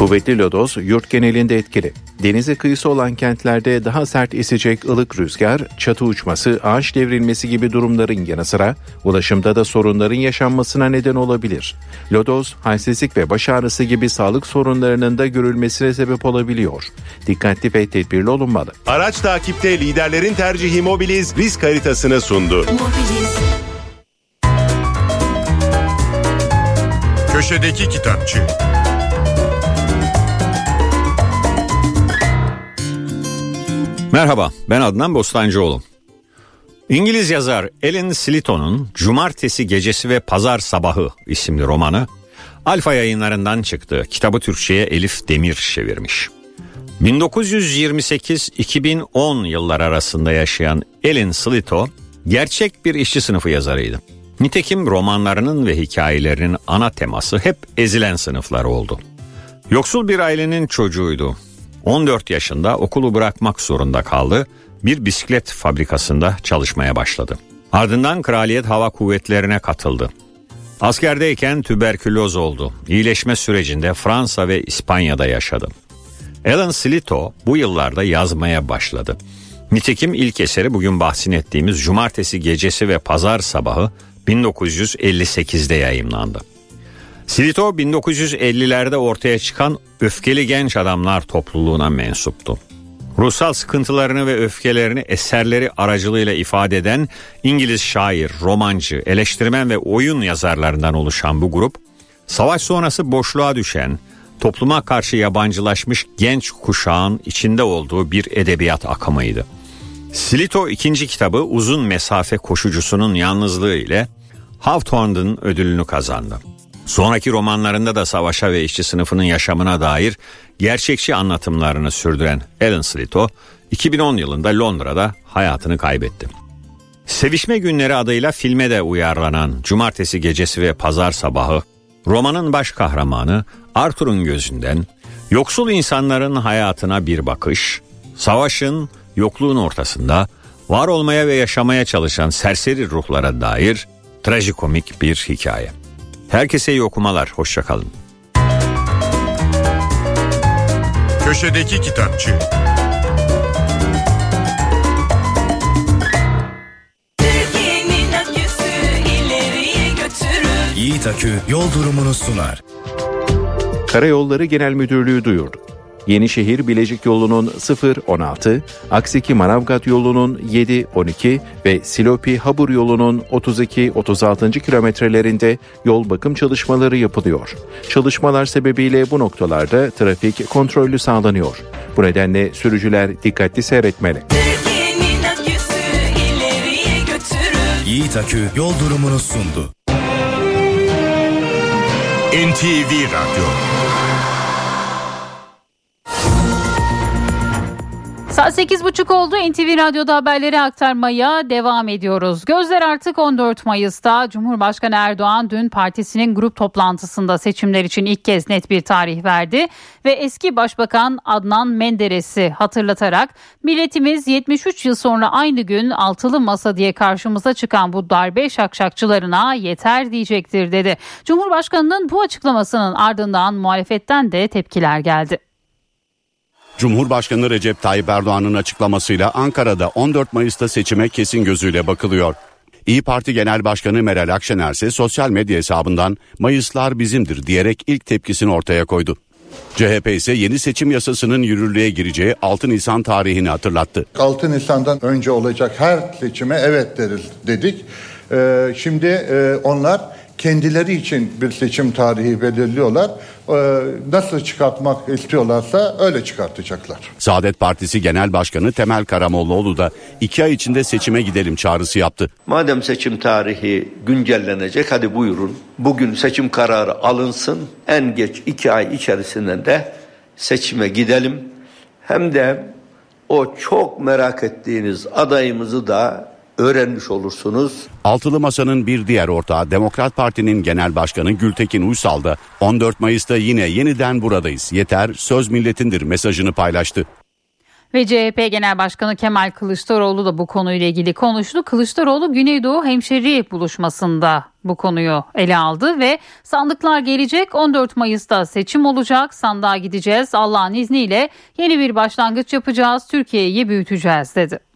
Kuvvetli lodos yurt genelinde etkili. Denize kıyısı olan kentlerde daha sert esecek ılık rüzgar, çatı uçması, ağaç devrilmesi gibi durumların yanı sıra ulaşımda da sorunların yaşanmasına neden olabilir. Lodos, halsizlik ve baş ağrısı gibi sağlık sorunlarının da görülmesine sebep olabiliyor. Dikkatli ve tedbirli olunmalı. Araç takipte liderlerin tercihi Mobiliz risk haritasını sundu. Mobiliz. Köşedeki kitapçı. Merhaba, ben Adnan Bostancıoğlu. İngiliz yazar Ellen Sliton'un Cumartesi Gecesi ve Pazar Sabahı isimli romanı Alfa yayınlarından çıktı. Kitabı Türkçe'ye Elif Demir çevirmiş. 1928-2010 yıllar arasında yaşayan Ellen Slito gerçek bir işçi sınıfı yazarıydı. Nitekim romanlarının ve hikayelerinin ana teması hep ezilen sınıflar oldu. Yoksul bir ailenin çocuğuydu 14 yaşında okulu bırakmak zorunda kaldı. Bir bisiklet fabrikasında çalışmaya başladı. Ardından Kraliyet Hava Kuvvetleri'ne katıldı. Askerdeyken tüberküloz oldu. İyileşme sürecinde Fransa ve İspanya'da yaşadı. Alan Slito bu yıllarda yazmaya başladı. Nitekim ilk eseri bugün bahsin ettiğimiz Cumartesi Gecesi ve Pazar Sabahı 1958'de yayımlandı. Silito 1950'lerde ortaya çıkan öfkeli genç adamlar topluluğuna mensuptu. Ruhsal sıkıntılarını ve öfkelerini eserleri aracılığıyla ifade eden İngiliz şair, romancı, eleştirmen ve oyun yazarlarından oluşan bu grup, savaş sonrası boşluğa düşen, topluma karşı yabancılaşmış genç kuşağın içinde olduğu bir edebiyat akımıydı. Silito ikinci kitabı uzun mesafe koşucusunun yalnızlığı ile Hawthorne'ın ödülünü kazandı. Sonraki romanlarında da savaşa ve işçi sınıfının yaşamına dair gerçekçi anlatımlarını sürdüren Alan Slito 2010 yılında Londra'da hayatını kaybetti. Sevişme Günleri adıyla filme de uyarlanan Cumartesi Gecesi ve Pazar Sabahı romanın baş kahramanı Arthur'un gözünden yoksul insanların hayatına bir bakış, savaşın, yokluğun ortasında var olmaya ve yaşamaya çalışan serseri ruhlara dair trajikomik bir hikaye. Herkese iyi okumalar, hoşçakalın. Köşedeki Kitapçı Yiğit Akü yol durumunu sunar. Karayolları Genel Müdürlüğü duyurdu. Yenişehir Bilecik yolunun 0-16, Aksiki Manavgat yolunun 7-12 ve Silopi Habur yolunun 32-36. kilometrelerinde yol bakım çalışmaları yapılıyor. Çalışmalar sebebiyle bu noktalarda trafik kontrollü sağlanıyor. Bu nedenle sürücüler dikkatli seyretmeli. Yiğit Akü yol durumunu sundu. NTV Radyo Saat 8.30 oldu. NTV Radyo'da haberleri aktarmaya devam ediyoruz. Gözler artık 14 Mayıs'ta. Cumhurbaşkanı Erdoğan dün partisinin grup toplantısında seçimler için ilk kez net bir tarih verdi. Ve eski Başbakan Adnan Menderes'i hatırlatarak milletimiz 73 yıl sonra aynı gün altılı masa diye karşımıza çıkan bu darbe şakşakçılarına yeter diyecektir dedi. Cumhurbaşkanının bu açıklamasının ardından muhalefetten de tepkiler geldi. Cumhurbaşkanı Recep Tayyip Erdoğan'ın açıklamasıyla Ankara'da 14 Mayıs'ta seçime kesin gözüyle bakılıyor. İyi Parti Genel Başkanı Meral Akşener ise sosyal medya hesabından Mayıslar bizimdir diyerek ilk tepkisini ortaya koydu. CHP ise yeni seçim yasasının yürürlüğe gireceği 6 Nisan tarihini hatırlattı. 6 Nisan'dan önce olacak her seçime evet deriz dedik. Ee, şimdi e, onlar kendileri için bir seçim tarihi belirliyorlar. Ee, nasıl çıkartmak istiyorlarsa öyle çıkartacaklar. Saadet Partisi Genel Başkanı Temel Karamollaoğlu da iki ay içinde seçime gidelim çağrısı yaptı. Madem seçim tarihi güncellenecek hadi buyurun. Bugün seçim kararı alınsın. En geç iki ay içerisinde de seçime gidelim. Hem de o çok merak ettiğiniz adayımızı da öğrenmiş olursunuz. Altılı Masa'nın bir diğer ortağı Demokrat Parti'nin Genel Başkanı Gültekin Uysal da 14 Mayıs'ta yine yeniden buradayız. Yeter söz milletindir mesajını paylaştı. Ve CHP Genel Başkanı Kemal Kılıçdaroğlu da bu konuyla ilgili konuştu. Kılıçdaroğlu Güneydoğu Hemşeri buluşmasında bu konuyu ele aldı ve sandıklar gelecek 14 Mayıs'ta seçim olacak sandığa gideceğiz Allah'ın izniyle yeni bir başlangıç yapacağız Türkiye'yi büyüteceğiz dedi.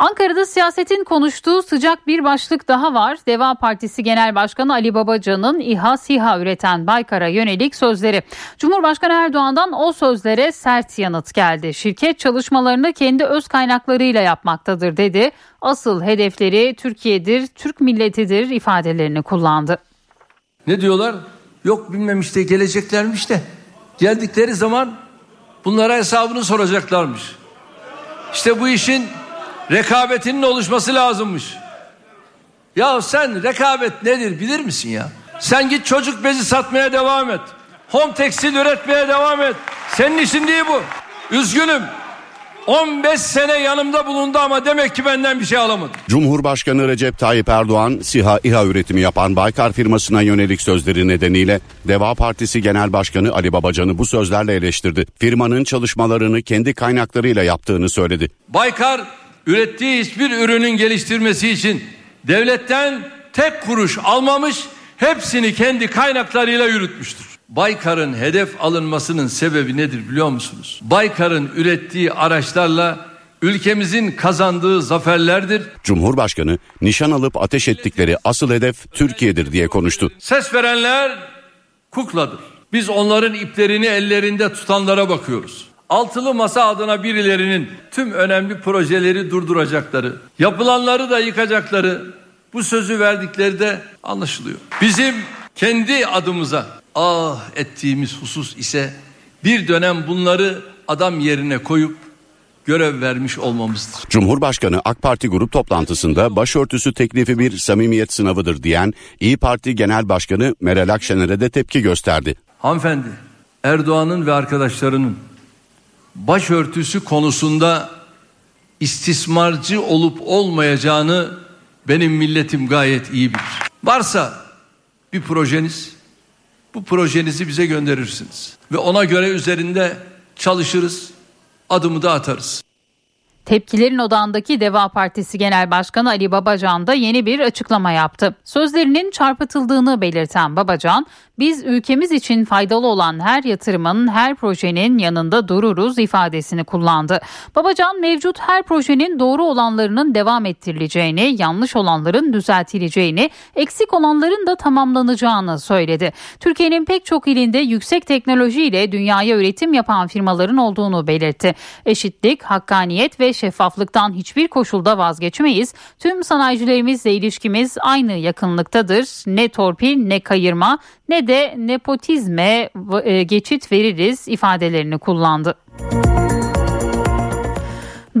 Ankara'da siyasetin konuştuğu sıcak bir başlık daha var. Deva Partisi Genel Başkanı Ali Babacan'ın İHA SİHA üreten Baykar'a yönelik sözleri. Cumhurbaşkanı Erdoğan'dan o sözlere sert yanıt geldi. Şirket çalışmalarını kendi öz kaynaklarıyla yapmaktadır dedi. Asıl hedefleri Türkiye'dir, Türk milletidir ifadelerini kullandı. Ne diyorlar? Yok bilmem işte geleceklermiş de. Geldikleri zaman bunlara hesabını soracaklarmış. İşte bu işin rekabetinin oluşması lazımmış. Ya sen rekabet nedir bilir misin ya? Sen git çocuk bezi satmaya devam et. Home tekstil üretmeye devam et. Senin işin değil bu. Üzgünüm. 15 sene yanımda bulundu ama demek ki benden bir şey alamadı. Cumhurbaşkanı Recep Tayyip Erdoğan, SİHA İHA üretimi yapan Baykar firmasına yönelik sözleri nedeniyle Deva Partisi Genel Başkanı Ali Babacan'ı bu sözlerle eleştirdi. Firmanın çalışmalarını kendi kaynaklarıyla yaptığını söyledi. Baykar ürettiği hiçbir ürünün geliştirmesi için devletten tek kuruş almamış, hepsini kendi kaynaklarıyla yürütmüştür. Baykar'ın hedef alınmasının sebebi nedir biliyor musunuz? Baykar'ın ürettiği araçlarla ülkemizin kazandığı zaferlerdir. Cumhurbaşkanı nişan alıp ateş ettikleri asıl hedef Türkiye'dir diye konuştu. Ses verenler kukladır. Biz onların iplerini ellerinde tutanlara bakıyoruz. Altılı masa adına birilerinin tüm önemli projeleri durduracakları, yapılanları da yıkacakları bu sözü verdikleri de anlaşılıyor. Bizim kendi adımıza ah ettiğimiz husus ise bir dönem bunları adam yerine koyup görev vermiş olmamızdır. Cumhurbaşkanı AK Parti grup toplantısında başörtüsü teklifi bir samimiyet sınavıdır diyen İyi Parti Genel Başkanı Meral Akşener'e de tepki gösterdi. Hanımefendi Erdoğan'ın ve arkadaşlarının başörtüsü konusunda istismarcı olup olmayacağını benim milletim gayet iyi bilir. Varsa bir projeniz bu projenizi bize gönderirsiniz ve ona göre üzerinde çalışırız, adımı da atarız. Tepkilerin odağındaki Deva Partisi Genel Başkanı Ali Babacan da yeni bir açıklama yaptı. Sözlerinin çarpıtıldığını belirten Babacan, biz ülkemiz için faydalı olan her yatırımın, her projenin yanında dururuz ifadesini kullandı. Babacan mevcut her projenin doğru olanlarının devam ettirileceğini, yanlış olanların düzeltileceğini, eksik olanların da tamamlanacağını söyledi. Türkiye'nin pek çok ilinde yüksek teknolojiyle dünyaya üretim yapan firmaların olduğunu belirtti. Eşitlik, hakkaniyet ve şeffaflıktan hiçbir koşulda vazgeçmeyiz. Tüm sanayicilerimizle ilişkimiz aynı yakınlıktadır. Ne torpil ne kayırma ne de nepotizme e, geçit veririz ifadelerini kullandı.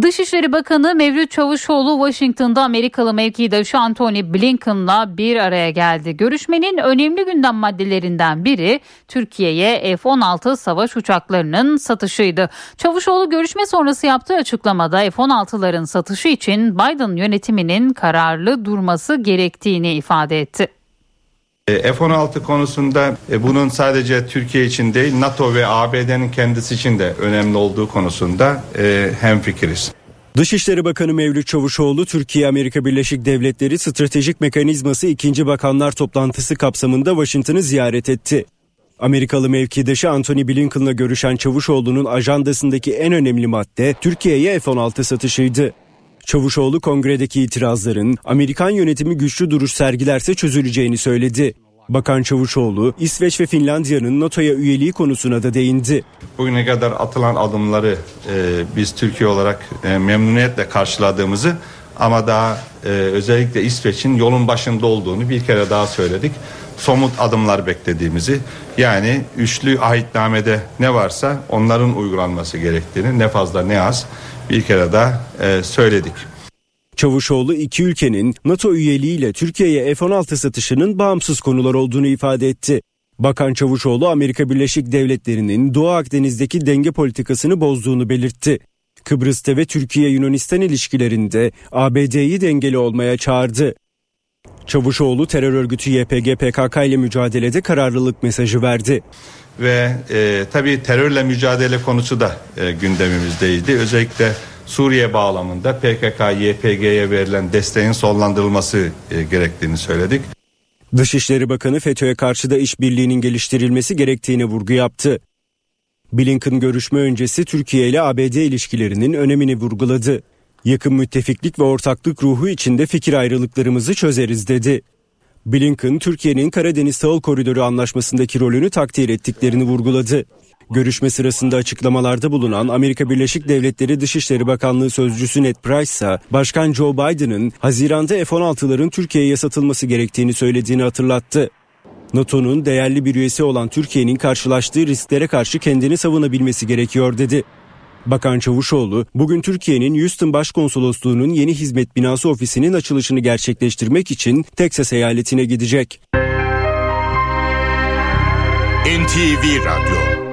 Dışişleri Bakanı Mevlüt Çavuşoğlu Washington'da Amerikalı mevkidaşı Antony Blinken'la bir araya geldi. Görüşmenin önemli gündem maddelerinden biri Türkiye'ye F-16 savaş uçaklarının satışıydı. Çavuşoğlu görüşme sonrası yaptığı açıklamada F-16'ların satışı için Biden yönetiminin kararlı durması gerektiğini ifade etti. F-16 konusunda e, bunun sadece Türkiye için değil NATO ve ABD'nin kendisi için de önemli olduğu konusunda e, hemfikiriz. Dışişleri Bakanı Mevlüt Çavuşoğlu Türkiye Amerika Birleşik Devletleri Stratejik Mekanizması 2. Bakanlar Toplantısı kapsamında Washington'ı ziyaret etti. Amerikalı mevkidaşı Anthony Blinken'la görüşen Çavuşoğlu'nun ajandasındaki en önemli madde Türkiye'ye F-16 satışıydı. Çavuşoğlu kongredeki itirazların Amerikan yönetimi güçlü duruş sergilerse çözüleceğini söyledi. Bakan Çavuşoğlu, İsveç ve Finlandiya'nın NATO'ya üyeliği konusuna da değindi. Bugüne kadar atılan adımları e, biz Türkiye olarak e, memnuniyetle karşıladığımızı ama daha e, özellikle İsveç'in yolun başında olduğunu bir kere daha söyledik. Somut adımlar beklediğimizi yani üçlü ahitnamede ne varsa onların uygulanması gerektiğini ne fazla ne az bir kere daha e, söyledik. Çavuşoğlu iki ülkenin NATO üyeliğiyle Türkiye'ye F-16 satışının bağımsız konular olduğunu ifade etti. Bakan Çavuşoğlu Amerika Birleşik Devletleri'nin Doğu Akdeniz'deki denge politikasını bozduğunu belirtti. Kıbrıs'ta ve Türkiye-Yunanistan ilişkilerinde ABD'yi dengeli olmaya çağırdı. Çavuşoğlu terör örgütü YPG PKK ile mücadelede kararlılık mesajı verdi. Ve e, tabii terörle mücadele konusu da e, gündemimizdeydi. Özellikle Suriye bağlamında PKK, YPG'ye verilen desteğin sonlandırılması e, gerektiğini söyledik. Dışişleri Bakanı FETÖ'ye karşı da işbirliğinin geliştirilmesi gerektiğine vurgu yaptı. Blinken görüşme öncesi Türkiye ile ABD ilişkilerinin önemini vurguladı. Yakın müttefiklik ve ortaklık ruhu içinde fikir ayrılıklarımızı çözeriz dedi. Blinken, Türkiye'nin Karadeniz Tahıl Koridoru anlaşmasındaki rolünü takdir ettiklerini vurguladı. Görüşme sırasında açıklamalarda bulunan Amerika Birleşik Devletleri Dışişleri Bakanlığı Sözcüsü Ned Price ise Başkan Joe Biden'ın Haziran'da F-16'ların Türkiye'ye satılması gerektiğini söylediğini hatırlattı. NATO'nun değerli bir üyesi olan Türkiye'nin karşılaştığı risklere karşı kendini savunabilmesi gerekiyor dedi. Bakan Çavuşoğlu bugün Türkiye'nin Houston Başkonsolosluğu'nun yeni hizmet binası ofisinin açılışını gerçekleştirmek için Texas eyaletine gidecek. NTV Radyo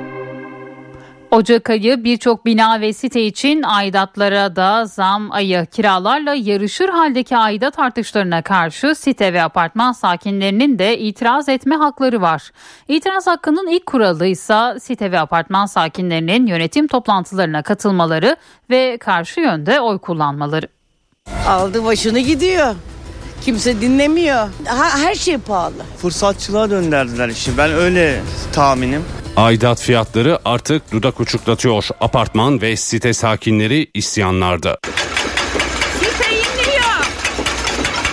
Ocak ayı birçok bina ve site için aidatlara da zam ayı kiralarla yarışır haldeki aidat artışlarına karşı site ve apartman sakinlerinin de itiraz etme hakları var. İtiraz hakkının ilk kuralı ise site ve apartman sakinlerinin yönetim toplantılarına katılmaları ve karşı yönde oy kullanmaları. Aldı başını gidiyor. Kimse dinlemiyor. Ha, her şey pahalı. Fırsatçılığa döndürdüler işi. Ben öyle tahminim. Aidat fiyatları artık dudak uçuklatıyor. Apartman ve site sakinleri isyanlarda.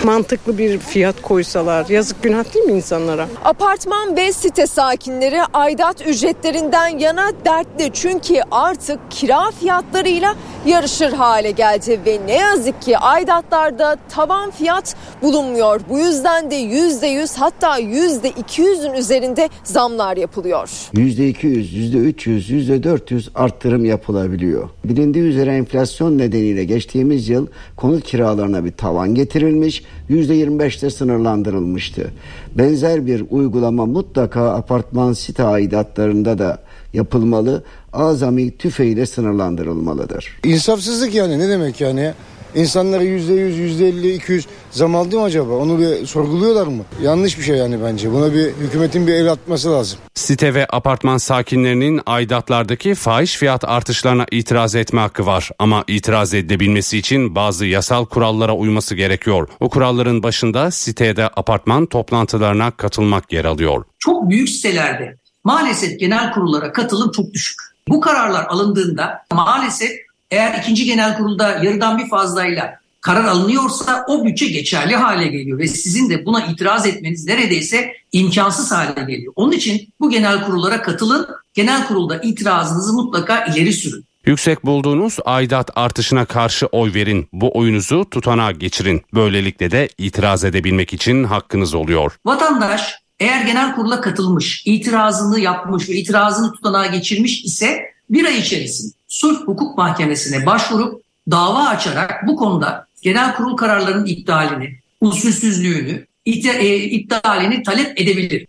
Mantıklı bir fiyat koysalar yazık günah değil mi insanlara? Apartman ve site sakinleri aidat ücretlerinden yana dertli çünkü artık kira fiyatlarıyla yarışır hale geldi ve ne yazık ki aidatlarda tavan fiyat bulunmuyor. Bu yüzden de yüzde yüz hatta yüzde iki yüzün üzerinde zamlar yapılıyor. Yüzde iki yüz, yüzde üç yüz, yüzde dört yüz arttırım yapılabiliyor. Bilindiği üzere enflasyon nedeniyle geçtiğimiz yıl konut kiralarına bir tavan getirilmiş, yüzde yirmi beşte sınırlandırılmıştı. Benzer bir uygulama mutlaka apartman site aidatlarında da yapılmalı. Azami tüfeğiyle sınırlandırılmalıdır. İnsafsızlık yani ne demek yani? İnsanlara yüzde yüz, yüzde elli, iki yüz zam aldı mı acaba? Onu bir sorguluyorlar mı? Yanlış bir şey yani bence. Buna bir hükümetin bir el atması lazım. Site ve apartman sakinlerinin aidatlardaki fahiş fiyat artışlarına itiraz etme hakkı var. Ama itiraz edilebilmesi için bazı yasal kurallara uyması gerekiyor. O kuralların başında sitede apartman toplantılarına katılmak yer alıyor. Çok büyük sitelerde maalesef genel kurullara katılım çok düşük. Bu kararlar alındığında maalesef eğer ikinci genel kurulda yarıdan bir fazlayla karar alınıyorsa o bütçe geçerli hale geliyor ve sizin de buna itiraz etmeniz neredeyse imkansız hale geliyor. Onun için bu genel kurullara katılın, genel kurulda itirazınızı mutlaka ileri sürün. Yüksek bulduğunuz aidat artışına karşı oy verin. Bu oyunuzu tutanağa geçirin. Böylelikle de itiraz edebilmek için hakkınız oluyor. Vatandaş eğer genel kurula katılmış, itirazını yapmış ve itirazını tutanağa geçirmiş ise bir ay içerisinde sulh hukuk mahkemesine başvurup dava açarak bu konuda genel kurul kararlarının iptalini, usulsüzlüğünü, e, iptalini talep edebilir.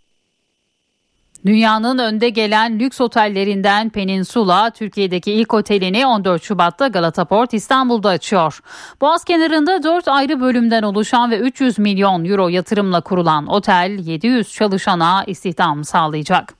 Dünyanın önde gelen lüks otellerinden Peninsula, Türkiye'deki ilk otelini 14 Şubat'ta Galata Port İstanbul'da açıyor. Boğaz kenarında 4 ayrı bölümden oluşan ve 300 milyon euro yatırımla kurulan otel 700 çalışana istihdam sağlayacak.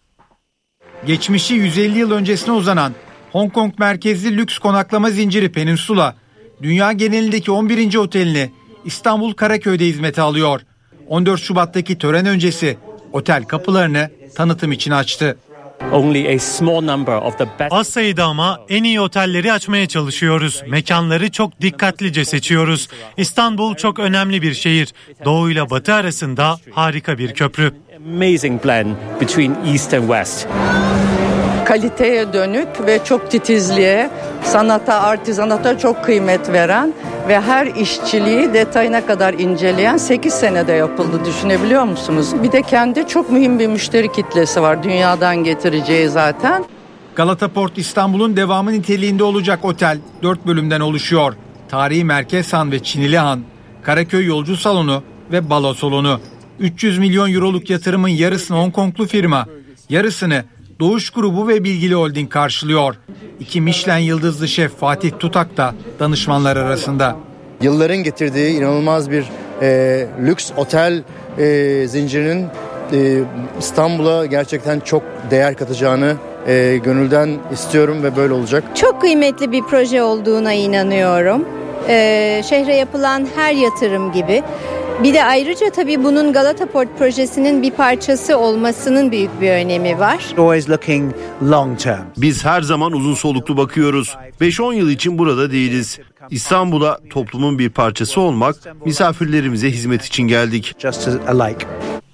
Geçmişi 150 yıl öncesine uzanan Hong Kong merkezli lüks konaklama zinciri Peninsula, dünya genelindeki 11. otelini İstanbul Karaköy'de hizmete alıyor. 14 Şubat'taki tören öncesi otel kapılarını tanıtım için açtı. Az sayıda ama en iyi otelleri açmaya çalışıyoruz. Mekanları çok dikkatlice seçiyoruz. İstanbul çok önemli bir şehir. Doğu ile batı arasında harika bir köprü. Kaliteye dönük ve çok titizliğe, sanata, artizanata çok kıymet veren ve her işçiliği detayına kadar inceleyen 8 senede yapıldı düşünebiliyor musunuz? Bir de kendi çok mühim bir müşteri kitlesi var dünyadan getireceği zaten. Galata Port İstanbul'un devamı niteliğinde olacak otel 4 bölümden oluşuyor. Tarihi Merkez Han ve Çinili Han, Karaköy Yolcu Salonu ve Balo Salonu. 300 milyon euroluk yatırımın yarısını Hong Konglu firma, yarısını Doğuş Grubu ve Bilgili Holding karşılıyor. İki Michelin yıldızlı şef Fatih Tutak da danışmanlar arasında. Yılların getirdiği inanılmaz bir e, lüks otel e, zincirinin e, İstanbul'a gerçekten çok değer katacağını e, gönülden istiyorum ve böyle olacak. Çok kıymetli bir proje olduğuna inanıyorum. Ee, şehre yapılan her yatırım gibi. Bir de ayrıca tabii bunun Galata Port projesinin bir parçası olmasının büyük bir önemi var. Always looking long term. Biz her zaman uzun soluklu bakıyoruz. 5-10 yıl için burada değiliz. İstanbul'a toplumun bir parçası olmak, misafirlerimize hizmet için geldik. Just alike.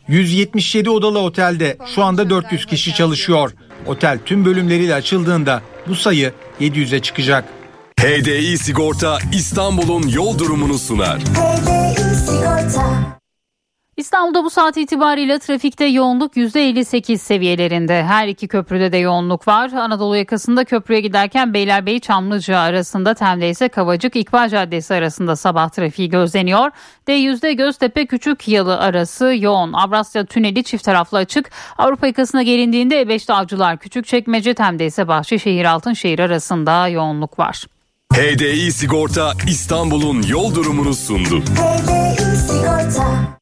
177 odalı otelde şu anda 400 kişi çalışıyor. Otel tüm bölümleriyle açıldığında bu sayı 700'e çıkacak. HDI Sigorta İstanbul'un yol durumunu sunar. İstanbul'da bu saat itibariyle trafikte yoğunluk %58 seviyelerinde. Her iki köprüde de yoğunluk var. Anadolu yakasında köprüye giderken Beylerbeyi Çamlıca arasında Tem'de ise Kavacık İkbal Caddesi arasında sabah trafiği gözleniyor. D100'de Göztepe Küçük Yalı arası yoğun. Avrasya Tüneli çift taraflı açık. Avrupa yakasına gelindiğinde E5'te Avcılar Küçükçekmece Tem'de ise Bahçeşehir Altınşehir arasında yoğunluk var. HDI Sigorta İstanbul'un yol durumunu sundu. HDI Dolce.